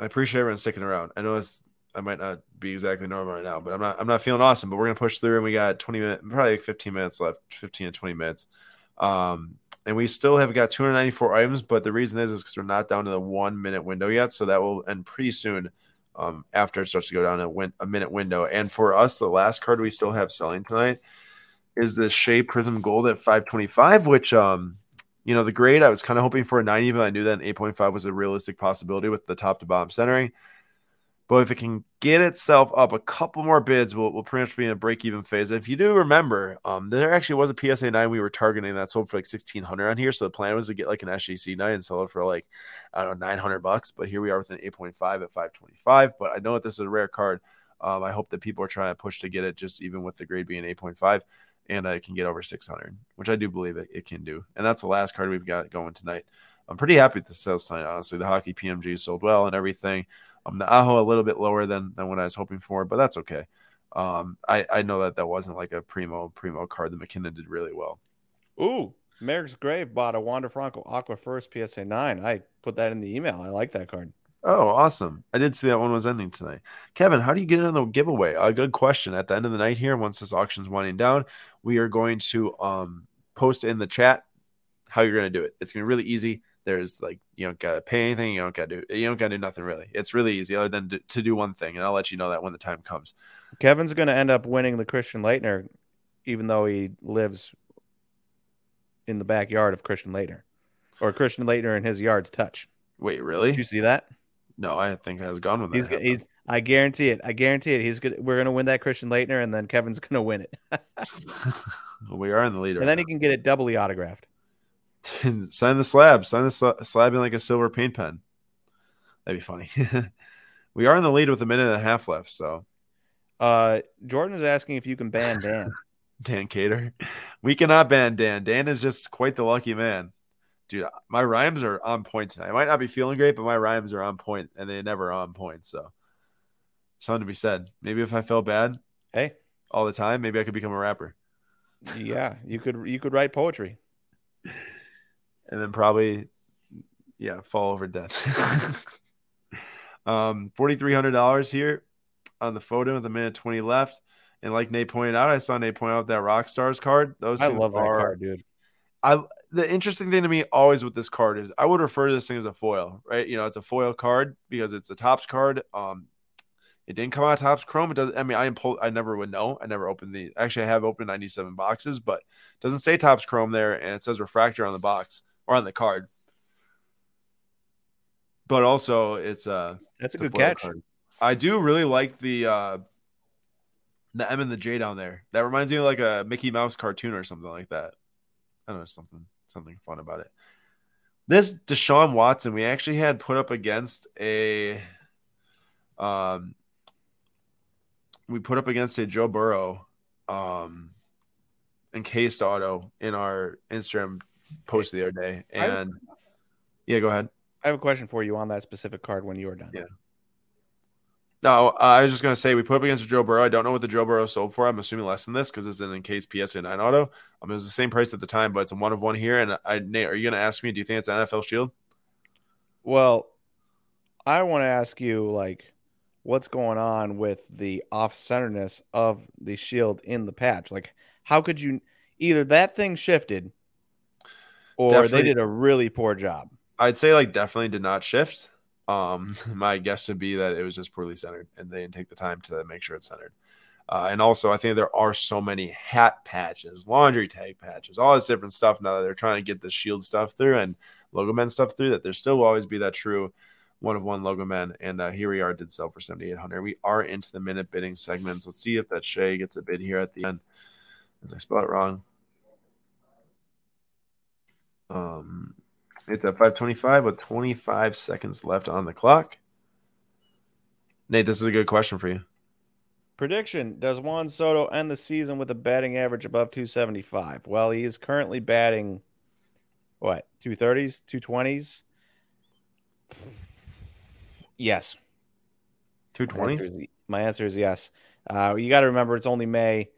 I appreciate everyone sticking around. I know it's I might not be exactly normal right now, but I'm not I'm not feeling awesome, but we're gonna push through and we got 20 minutes probably like 15 minutes left, 15 to 20 minutes. Um and we still have got 294 items, but the reason is is because we're not down to the one minute window yet. So that will end pretty soon um, after it starts to go down a, win- a minute window. And for us, the last card we still have selling tonight is the Shea Prizm Gold at 525, which um you know, the grade I was kind of hoping for a 90, but I knew that an 8.5 was a realistic possibility with the top to bottom centering. But if it can get itself up a couple more bids, we'll, we'll pretty much be in a break even phase. If you do remember, um, there actually was a PSA 9 we were targeting that sold for like 1600 on here. So the plan was to get like an SGC 9 and sell it for like, I don't know, 900 bucks. But here we are with an 8.5 at 525. But I know that this is a rare card. Um, I hope that people are trying to push to get it just even with the grade being 8.5 and I can get over 600, which I do believe it, it can do. And that's the last card we've got going tonight. I'm pretty happy with the sales tonight, honestly. The hockey PMG sold well and everything. Um, the Aho a little bit lower than than what I was hoping for, but that's okay. Um, I I know that that wasn't like a primo primo card. The MacKinnon did really well. Ooh, Merrick's Grave bought a Wander Franco Aqua First PSA 9. I put that in the email. I like that card. Oh, awesome! I did see that one was ending tonight. Kevin, how do you get in the giveaway? A good question. At the end of the night here, once this auction's winding down, we are going to um post in the chat how you're going to do it. It's going to be really easy. There's like you don't got to pay anything. You don't got to do you don't got to do nothing really. It's really easy other than to, to do one thing, and I'll let you know that when the time comes. Kevin's going to end up winning the Christian Laettner, even though he lives in the backyard of Christian Laettner. or Christian Laettner in his yards touch. Wait, really? Did you see that? No, I think has gone with that. He's, he's I guarantee it. I guarantee it. He's good. We're gonna win that Christian Laettner and then Kevin's gonna win it, [LAUGHS] we are in the leader and then he can get it doubly autographed. [LAUGHS] sign the slab. Sign the sl- slab in like a silver paint pen. That'd be funny. [LAUGHS] we are in the lead with a minute and a half left. So Uh, Jordan is asking if you can ban [LAUGHS] Dan. Dan Cater, we cannot ban Dan. Dan is just quite the lucky man, dude. My rhymes are on point tonight. I might not be feeling great, but my rhymes are on point, and they never are on point. So something to be said. Maybe if I felt bad hey, all the time, maybe I could become a rapper, yeah, you could you could write poetry. And then probably, yeah, fall over dead. [LAUGHS] um, forty three hundred dollars here on the photo with a minute twenty left. And like Nate pointed out, I saw Nate point out that rock stars card. Those I love that are- card, dude. I the interesting thing to me always with this card is I would refer to this thing as a foil, right? You know, it's a foil card because it's a Topps card. Um, it didn't come out of Topps chrome. It doesn't. I mean, I impo- I never would know. I never opened the. Actually, I have opened ninety seven boxes, but it doesn't say Topps chrome there, and it says refractor on the box or on the card. But also, it's uh That's a good catch. card. I do really like the uh the M and the J down there. That reminds me of like a Mickey Mouse cartoon or something like that. I don't know, something something fun about it. This Deshaun Watson, we actually had put up against a um we put up against a Joe Burrow um encased auto in our Instagram post the other day. I- And yeah, go ahead. I have a question for you on that specific card when you are done. Yeah. No, uh, I was just gonna say we put up against Joe Burrow. I don't know what the Joe Burrow sold for. I'm assuming less than this because it's an encased PSA nine auto. Um, it was the same price at the time, but it's a one of one here. And I, Nate, are you gonna ask me? Do you think it's an NFL Shield? Well, I want to ask you like what's going on with the off-centerness of the shield in the patch? Like how could you either that thing shifted or they did a really poor job. I'd say like definitely did not shift. Um, [LAUGHS] my guess would be that it was just poorly centered, and they didn't take the time to make sure it's centered. Uh, and also, I think there are so many hat patches, laundry tag patches, all this different stuff now that they're trying to get the shield stuff through and Logoman stuff through. That there still will always be that true one of one Logoman. And uh, here we are, did sell for seventy eight hundred. We are into the minute bidding segments. Let's see if that Shea gets a bid here at the end. As I spell it wrong. Um, it's at 525 with 25 seconds left on the clock. Nate, this is a good question for you. Prediction Does Juan Soto end the season with a batting average above 275? Well, he is currently batting what, 230s, 220s? Yes. My 220s? answer is, my answer is yes. Uh, you got to remember it's only May.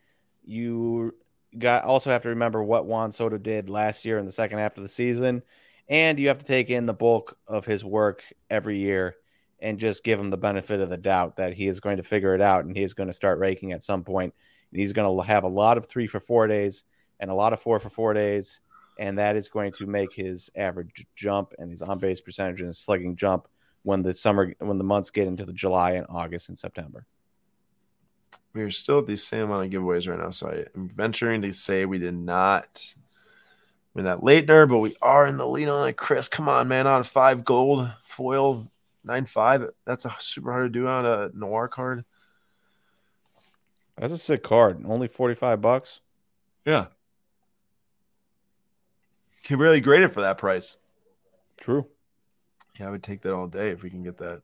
You got also have to remember what Juan Soto did last year in the second half of the season, and you have to take in the bulk of his work every year and just give him the benefit of the doubt that he is going to figure it out and he is going to start raking at some point. And he's going to have a lot of three for four days and a lot of four for four days, and that is going to make his average jump and his on base percentage and his slugging jump when the summer when the months get into the July and August and September. We're still at the same amount of giveaways right now. So I am venturing to say we did not win that Laettner, but we are in the lead on it. Chris, come on, man. On five gold foil, nine five. That's a super hard to do on a noir card. That's a sick card. Only 45 bucks. Yeah. Can really grade it for that price. True. Yeah, I would take that all day if we can get that.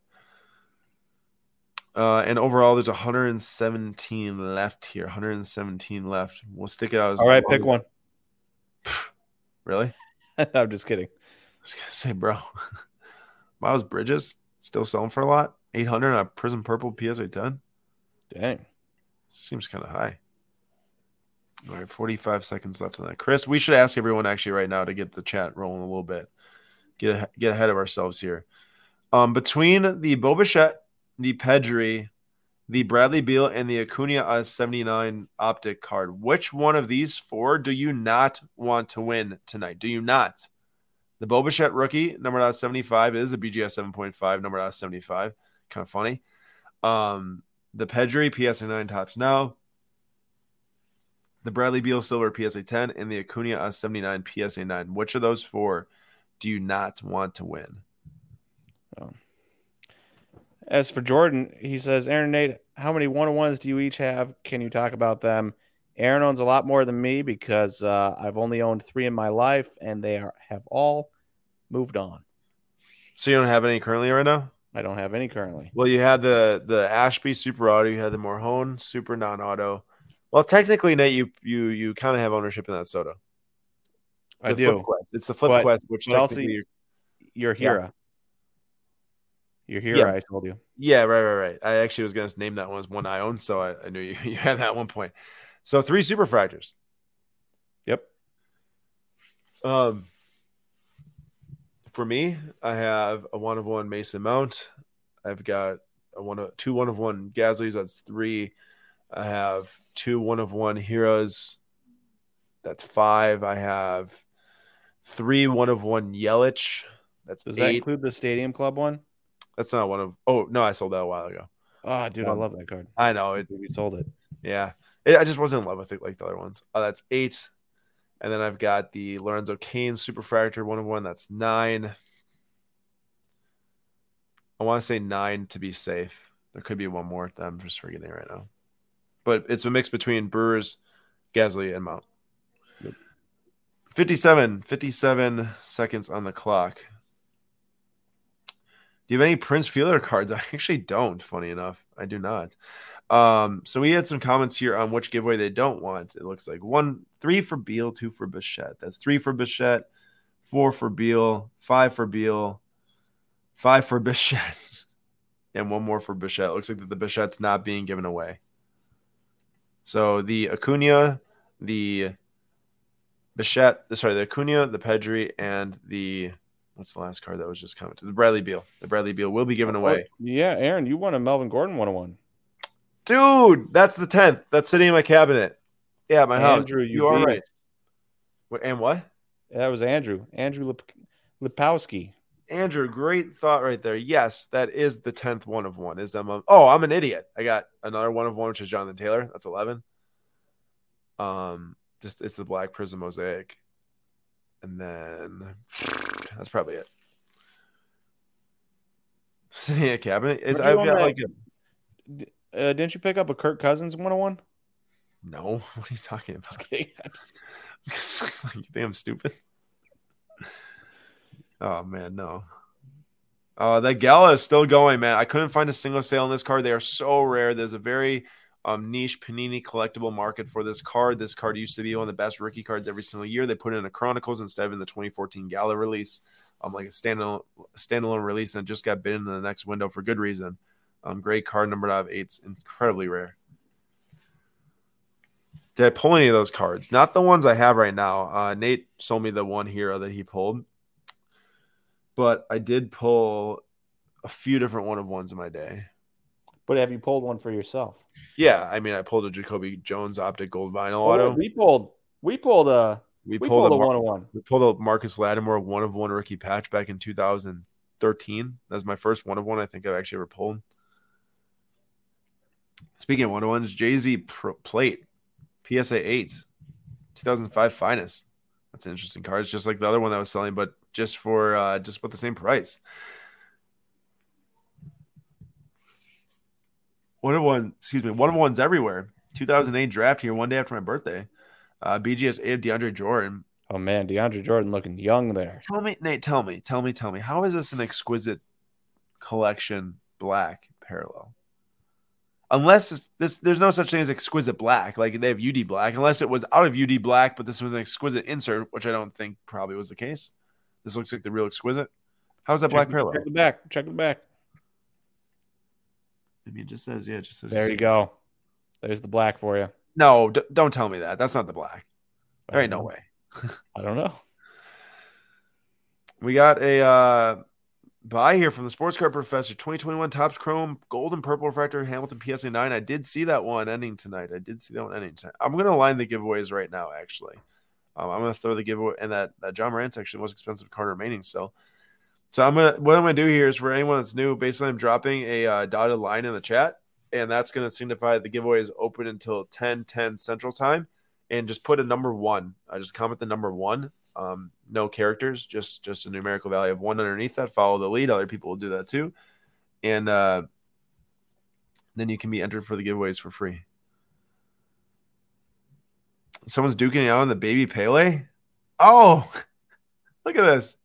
Uh, and overall, there's 117 left here. 117 left. We'll stick it out. As All right, pick one. [SIGHS] Really? [LAUGHS] I'm just kidding. I was gonna say, bro. [LAUGHS] Miles Bridges still selling for a lot. 800 on a Prizm Purple PSA 10. Dang. Seems kind of high. All right, 45 seconds left on that. Chris, we should ask everyone actually right now to get the chat rolling a little bit. Get get ahead of ourselves here. Um, between the Bo Bichette, the Pedri, the Bradley Beal, and the Acuna on 79 optic card, which one of these four do you not want to win tonight? Do you not? The Bo Bichette rookie, number out 75, is a BGS 7.5, number out 75. Kind of funny. Um, the Pedri PSA 9 Topps now. The Bradley Beal Silver PSA 10 and the Acuna on 79 PSA 9. Which of those four do you not want to win? As for Jordan, he says, Aaron Nate, how many one on ones do you each have? Can you talk about them? Aaron owns a lot more than me because uh, I've only owned three in my life, and they are, have all moved on. So you don't have any currently right now? I don't have any currently. Well, you had the the Ashby Super Auto, you had the Morhone Super Non Auto. Well, technically, Nate, you you you kind of have ownership in that Soto. I do. Quest. It's the Flip But- Quest, which but also technically you- You're You're Yeah. I told you. Yeah, right, right, right. I actually was going to name that one as one I own, so I, I knew you, [LAUGHS] you had that one point. So three Superfractors. Yep. Um, for me, I have a one of one Mason Mount. I've got a one of two one of one Gasly's. That's three. I have two one of one Heroes. That's five. I have three one of one Yelich. That's Does that include the Stadium Club one? That's not one of. Oh no, I sold that a while ago. Oh, dude, I Um, love that card. I know it. You sold it. Yeah, it, I just wasn't in love with it like the other ones. Oh, that's eight, and then I've got the Lorenzo Cain Superfractor one of one. That's nine. I want to say nine to be safe. There could be one more that I'm just forgetting right now, but it's a mix between Brewers, Gasly, and Mount. Yep. 57, 57 seconds on the clock. Do you have any Prince Fielder cards? [LAUGHS] I actually don't. Funny enough, I do not. Um, so we had some comments here on which giveaway they don't want. It looks like one, three for Beal, two for Bichette. That's three for Bichette, four for Beal, five for Beal, five for [LAUGHS] Bichette, and one more for Bichette. Looks like that the Bichette's not being given away. So the Acuna, the Bichette, sorry, the Acuna, the Pedri, and the what's the last card that was just commented? The Bradley Beal. The Bradley Beal will be given away. Oh, yeah, Aaron, you won a Melvin Gordon 101. Dude, that's the tenth. That's sitting in my cabinet. Yeah, my house. Andrew, you you are right. it. And what? That was Andrew. Andrew Lip- Lipowski. Andrew, great thought right there. Yes, that is the tenth one of one. Is I'm oh, I'm an idiot. I got another one of one, which is Jonathan Taylor. That's eleven. Um, just it's the Black Prism mosaic, and then that's probably it. Sitting in a cabinet. It's, I've got like a Uh, didn't you pick up a Kirk Cousins 101? no. [LAUGHS] What are you talking about? okay, [LAUGHS] [LAUGHS] you think I'm stupid? Oh man, no. Uh, that gala is still going, man. I couldn't find a single sale on this card. They are so rare. There's a very um, niche Panini collectible market for this card. This card used to be one of the best rookie cards every single year. They put it in a Chronicles instead of in the 2014 Gala release, um, like a standalone standalone release, and it just got bid in the next window for good reason. Um, great card, numbered out of incredibly rare. Did I pull any of those cards? Not the ones I have right now. Uh, Nate sold me the one hero that he pulled, but I did pull a few different one of ones in my day. But have you pulled one for yourself? Yeah, I mean, I pulled a Jacoby Jones optic gold vinyl Oh, auto. we pulled. We pulled a. We We pulled, pulled a a Mar- 101. we pulled a Marcus Lattimore one of one rookie patch back in 2013. That's my first one of one I think I've actually ever pulled. Speaking of one of ones, Jay Z plate PSA eight, 2005 finest. That's an interesting card. It's just like the other one that was selling, but just for uh, just about the same price. One of one, excuse me, one of ones everywhere. 2008 draft here, one day after my birthday. Uh, BGS eight of DeAndre Jordan. Oh man, DeAndre Jordan looking young there. Tell me, Nate. Tell me, tell me, tell me. How is this an exquisite collection black parallel? Unless it's, this, there's no such thing as exquisite black. Like they have UD black. Unless it was out of UD black, but this was an exquisite insert, which I don't think probably was the case. This looks like the real exquisite. How's that black parallel? Check the back. Check the back. I mean, it just says yeah, it just says There you go. There's the black for you. No, d- don't tell me that. That's not the black. There ain't no way. I don't know. We got a uh, buy here from the Sports Card Professor 2021 Topps Chrome Gold and Purple Refractor Hamilton PSA 9. I did see that one ending tonight. I did see that one ending tonight. I'm going to line the giveaways right now, actually. Um, I'm going to throw the giveaway and that, that Ja Morant's actually the most expensive card remaining still. So I'm to, what I'm to do here is for anyone that's new, basically I'm dropping a uh, dotted line in the chat and that's to signify the giveaway is open until 10 10 central time and just put a number one. I just comment the number one Um, no characters, just just a numerical value of one underneath that. Follow the lead. Other people will do that too, and uh, then you can be entered for the giveaways for free. Someone's duking out on the baby Pele. Oh, [LAUGHS] look at this.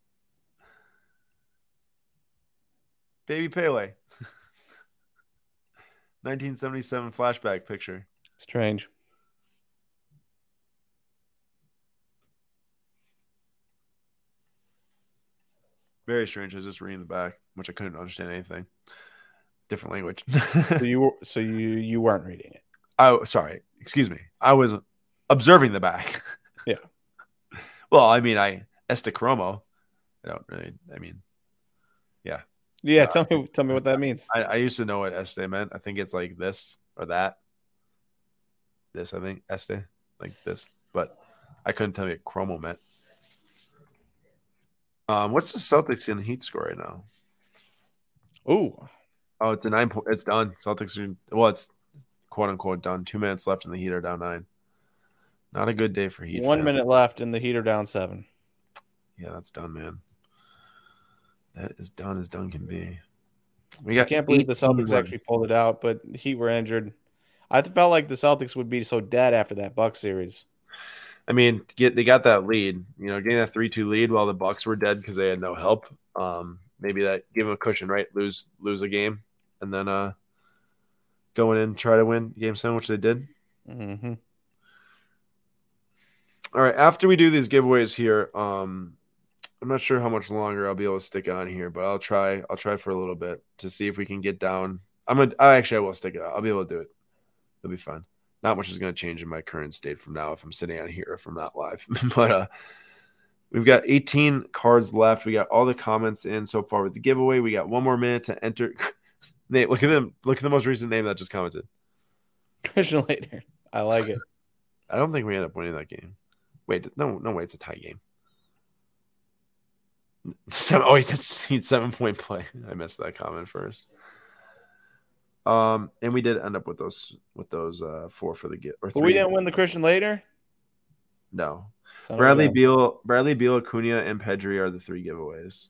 Baby Pele. [LAUGHS] 1977 flashback picture. Strange. Very strange. I was just reading the back, which I couldn't understand anything. Different language. So you [LAUGHS] were so you you weren't reading it. oh, sorry. Excuse me. I was observing the back. Yeah. [LAUGHS] well, I mean, I Este Cromo. I don't really. I mean, Yeah, tell me tell me what that means. I, I used to know what Este meant. I think it's like this or that. This, I think, Este, like this, but I couldn't tell you what Chromo meant. Um, what's the Celtics in the Heat score right now? Ooh, Oh, it's a nine point. It's done. Celtics are well. It's quote unquote done. Two minutes left, and the Heat are down nine. Not a good day for Heat. one fans. minute left and the Heat are down seven. Yeah, that's done, man. That is done as done can be. We got. I can't believe the Celtics wins. actually pulled it out, but the Heat were injured. I felt like the Celtics would be so dead after that Buck series. I mean, get they got that lead. You know, getting that three two lead while the Bucks were dead because they had no help. Um, maybe that give them a cushion, right? Lose lose a game, and then uh, go in and try to win game seven, which they did. hmm All right, after we do these giveaways here, um, I'm not sure how much longer I'll be able to stick on here, but I'll try. I'll try for a little bit to see if we can get down. I'm gonna. I actually I will stick it out. I'll be able to do it. It'll be fun. Not much is going to change in my current state from now if I'm sitting on here if I'm not live. [LAUGHS] but uh, we've got 18 cards left. We got all the comments in so far with the giveaway. We got one more minute to enter. [LAUGHS] Nate, look at them. Look at the most recent name that just commented. Christian Laettner. I like it. [LAUGHS] I don't think we end up winning that game. Wait, no, no, wait, it's a tie game. Seven, oh, he said [LAUGHS] seven point play. I missed that comment first. Um, and we did end up with those with those uh four for the get or But three. we didn't win the Christian Laettner. No, Bradley. Beal, Bradley Beal, Acuna, and Pedri are the three giveaways.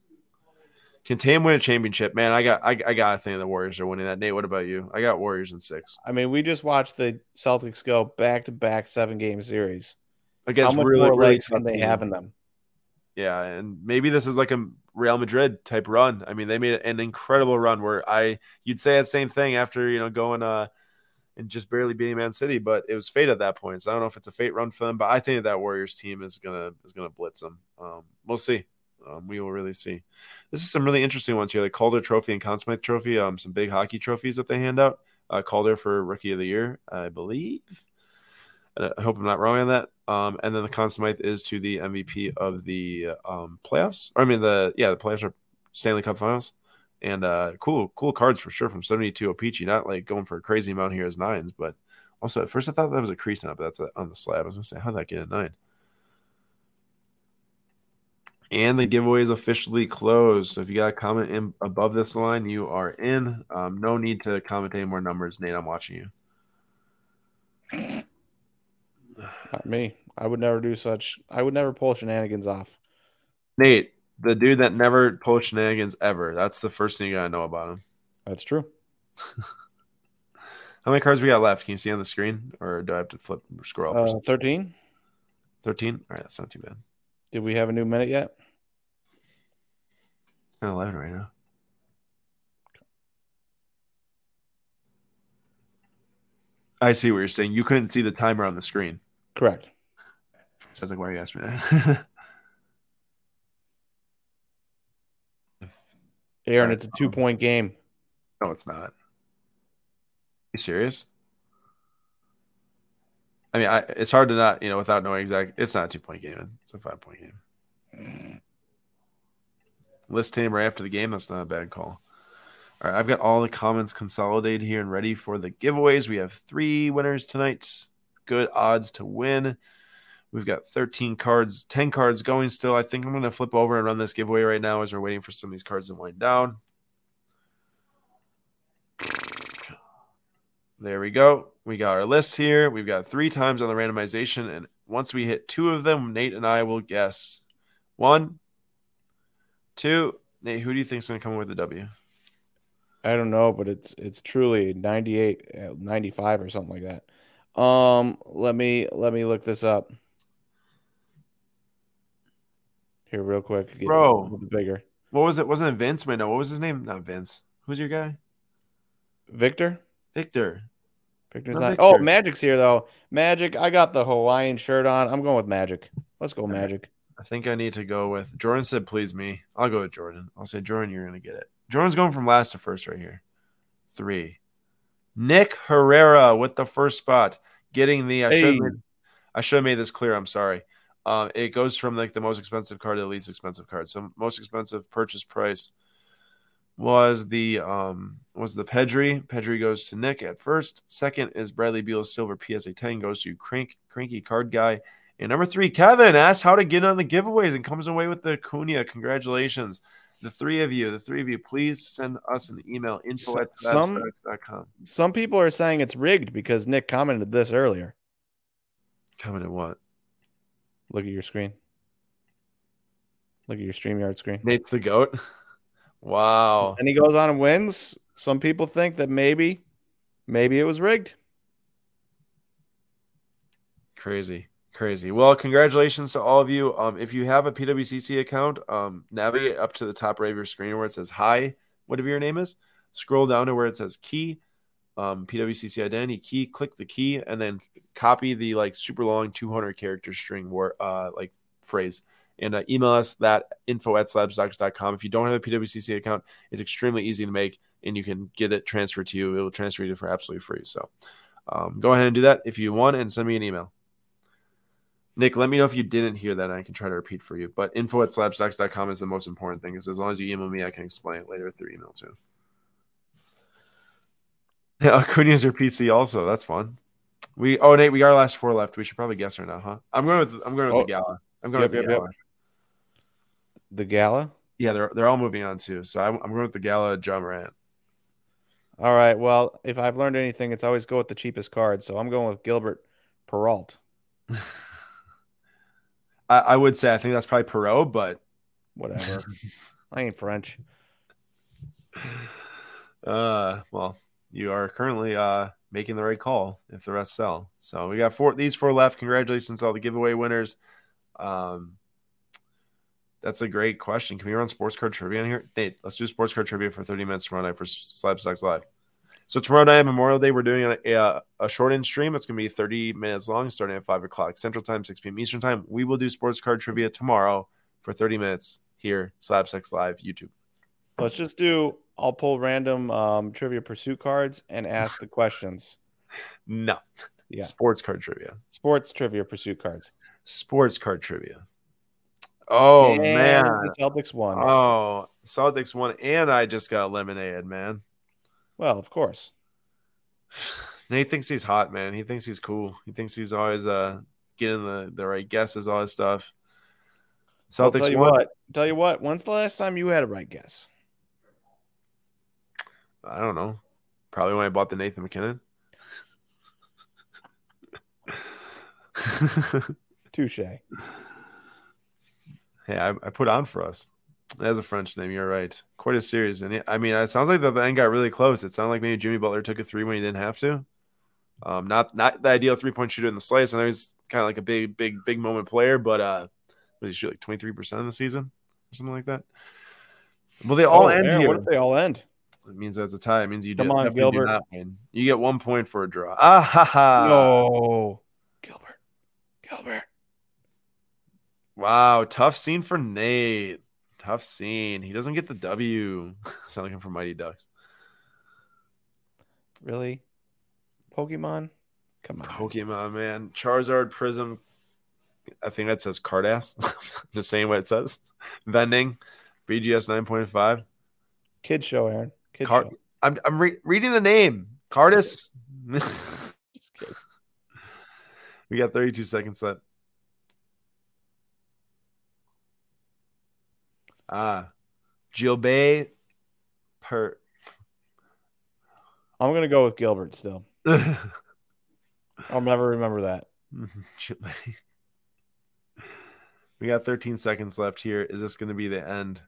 Can Tam win a championship? Man, I got I, I got a thing the Warriors are winning that. Nate, what about you? I got Warriors in six I mean, we just watched the Celtics go back to back seven game series. against How much really more really legs can tough they have in them? Yeah, and maybe this is like a Real Madrid type run. I mean, they made an incredible run where I you'd say that same thing after you know going uh and just barely beating Man City, but it was fate at that point. So I don't know if it's a fate run for them, but I think that Warriors team is gonna is gonna blitz them. Um, we'll see. Um, we will really see. This is some really interesting ones here, The Calder Trophy and Conn Smythe Trophy. Um, some big hockey trophies that they hand out. Uh, Calder for Rookie of the Year, I believe. I hope I'm not wrong on that. Um, and then the Conn Smythe is to the MVP of the um, playoffs. I mean, the yeah, the playoffs are Stanley Cup Finals. And uh, cool, cool cards for sure from 72 O-Pee-Chee. Not like going for a crazy amount here as nines, but also at first I thought that was a crease it, but that's on the slab. I was gonna say, how'd that get a nine? And the giveaway is officially closed. So if you got a comment in above this line, you are in. Um, no need to comment any more numbers, Nate. I'm watching you. Not me. I would never do such. I would never pull shenanigans off. Nate, the dude that never pulled shenanigans ever. That's the first thing you gotta know about him. That's true. [LAUGHS] How many cards we got left? Can you see on the screen, or do I have to flip scroll up? Uh, Thirteen. Thirteen. All right, that's not too bad. Did we have a new minute yet? It's of eleven right now. I see what you're saying. You couldn't see the timer on the screen. Correct. So I was like, why are you asking me that? [LAUGHS] Aaron, it's a two point um, game. no, it's not. You serious? I mean, I, it's hard to not, you know, without knowing exact. It's not a two point game. It's a five point game. List team right after the game. That's not a bad call. All right, I've got all the comments consolidated here and ready for the giveaways. We have three winners tonight. Good odds to win. We've got 13 cards, 10 cards going still. I think I'm going to flip over and run this giveaway right now as we're waiting for some of these cards to wind down. There we go. We got our list here. We've got three times on the randomization. And once we hit two of them, Nate and I will guess One, two. Nate, who do you think is going to come with the W? I don't know, but it's it's truly 98, uh, 95 or something like that. Um, let me let me look this up here real quick. Get Bro. a little bit bigger. What was it? Wasn't it Vince? Wait, no. What was his name? Not Vince. Who's your guy? Victor. Victor. Victor's Not. Victor. Oh, Magic's here though. Magic. I got the Hawaiian shirt on. I'm going with Magic. Let's go. Magic. I think I need to go with Jordan said, please me. I'll go with Jordan. I'll say, Jordan, you're to get it. Jordan's going from last to first right here. Three. Nick Herrera with the first spot, getting the. I Hey. I should have made this clear. I'm sorry. Uh, it goes from like the most expensive card to the least expensive card. So most expensive purchase price was the um was the Pedri. Pedri goes to Nick at first. Second is Bradley Beal's silver PSA 10 goes to Crank Cranky Card Guy. And number three, Kevin asks how to get on the giveaways and comes away with the Cunha. Congratulations. The three of you, the three of you, please send us an email info at Some- Some people are saying it's rigged because Nick commented this earlier. At what? Look at your screen. Look at your StreamYard screen. Nate's the goat. [LAUGHS] Wow. And he goes on and wins. Some people think that maybe, maybe it was rigged. Crazy. Crazy. Well, congratulations to all of you. Um, if you have a PWCC account, um, navigate up to the top right of your screen where it says hi, whatever your name is. Scroll down to where it says key, um, PWCC identity key. Click the key and then copy the like super long 200 character string word, uh, like phrase, and uh, email us that info at slabstocks.com. If you don't have a PWCC account, it's extremely easy to make and you can get it transferred to you. It will transfer you for absolutely free. So um, go ahead and do that if you want and send me an email. Nick, let me know if you didn't hear that. and I can try to repeat for you. But info at slabstocks.com is the most important thing. Is as long as you email me, I can explain it later through email too. [LAUGHS] Yeah, Acuna's your PC also. That's fun. We oh Nate, we got our last four left. We should probably guess her now, huh? I'm going with I'm going with Oh. the gala. I'm going Yep, with the yep, yep. gala. The gala. Yeah, they're they're all moving on too. So I'm, I'm going with the gala. Ja Morant. All right. Well, if I've learned anything, it's always go with the cheapest card. So I'm going with Gilbert Peralt. [LAUGHS] I, I would say I think that's probably Perreault, but Whatever. [LAUGHS] I ain't French. Uh, well, you are currently uh making the right call if the rest sell. So we got four these four left. Congratulations to all the giveaway winners. Um, that's a great question. Can we run sports card trivia in here? Nate, let's do sports card trivia for 30 minutes tomorrow night for Slab Stocks Live. So tomorrow night, Memorial Day, we're doing a, a, a short in stream. It's going to be 30 minutes long, starting at 5 o'clock Central Time, 6 p.m. Eastern Time. We will do sports card trivia tomorrow for 30 minutes here, Slab Stocks Live, YouTube. Let's just do. I'll pull random um, trivia pursuit cards and ask the questions. No, Yeah. sports card trivia. Sports trivia pursuit cards. Sports card trivia. Oh And man. the Celtics won. Oh, Celtics won, and I just got eliminated, man. well, of course. [SIGHS] Nate thinks he's hot, man. He thinks he's cool. He thinks he's always uh getting the, the right guesses, all his stuff. I'll tell you won. what. Tell you what. When's the last time you had a right guess? I don't know. Probably when I bought the Nathan MacKinnon. Touche. hey, I, I put on for us. That's a French name. You're right. Quite a series, and I mean, it sounds like the, the end got really close. It sounded like maybe Jimmy Butler took a three when he didn't have to. Um, not not the ideal three point shooter in the slice. I know he's kind of like a big, big, big moment player, but uh, was he shoot like twenty three percent of the season or something like that? Well, they all Oh, end Aaron, here. What if they all end? It means that's a tie. It means you Come do, on, definitely do Gilbert. not win. You get one point for a draw. [LAUGHS] Ah ha ha! no. Gilbert. Gilbert. Wow, tough scene for Nate. Tough scene. He doesn't get the W. [LAUGHS] Sound like him from Mighty Ducks. Really? Pokemon? Come on. Pokemon, man. Charizard, Prism. I think that says Carddass. [LAUGHS] Just saying what it says. Vending. BGS 9.5. Kid show, Aaron. Kid Car- show. I'm, I'm re- reading the name. Cardis. [LAUGHS] We got 32 seconds left. Ah. Gilbert per. I'm gonna go with Gilbert still. [LAUGHS] I'll never remember that. [LAUGHS] We got 13 seconds left here. Is this going to be the end?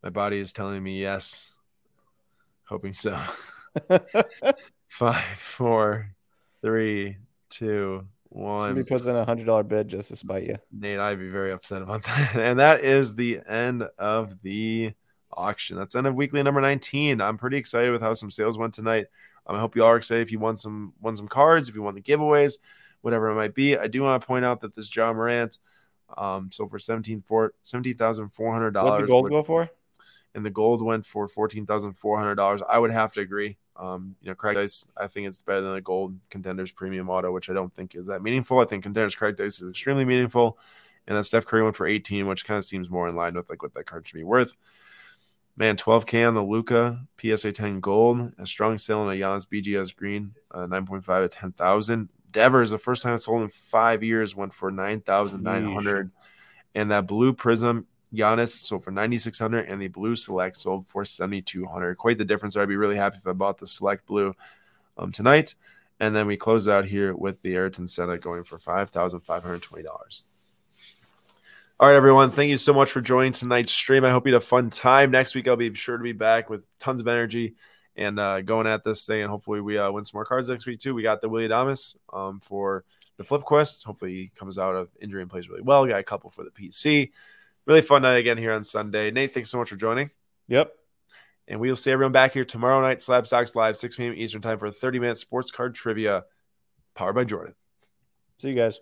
My body is telling me yes. Hoping so. [LAUGHS] Five, four, three, two, one. Somebody puts in a hundred dollar bid just to spite you. Nate, I'd be very upset about that. [LAUGHS] And that is the end of the auction. That's end of weekly number 19. I'm pretty excited with how some sales went tonight. Um, I hope you all are excited if you won some won some cards, if you won the giveaways, whatever it might be. I do want to point out that this Ja Morant um so for 17 for $17,400 What did the gold go for? And the gold went for fourteen thousand four hundred dollars. I would have to agree. Um, you know, Cracked Ice, I think it's better than the gold contenders premium auto, which I don't think is that meaningful. I think contenders Cracked Ice is extremely meaningful, and then Steph Curry went for eighteen, which kind of seems more in line with like what that card should be worth. Man, 12K on the Luka PSA 10 gold, a strong sale on a Giannis BGS green, uh, 9.5 at 10,000. Devers, the first time it's sold in five years, went for 9,900. And that blue Prizm Giannis sold for 9600 and the blue select sold for 7200 quite the difference i'd be really happy if i bought the select blue um, tonight. And then we close out here with the ayrton senna going for $5520 all right everyone. Thank you so much for joining tonight's stream. I hope you had a fun time. Next week i'll be sure to be back with tons of energy and uh, going at this thing. And hopefully we uh, win some more cards next week too. We got the Willy Adames um, for the flip quest. Hopefully he comes out of injury and plays really well. Got a couple for the pc really fun night again here on Sunday. Nate, thanks so much for joining. Yep. And we will see everyone back here tomorrow night, Slab Stocks Live, 6 p.m. Eastern Time for a 30 minute sports card trivia powered by Jordan. See you guys.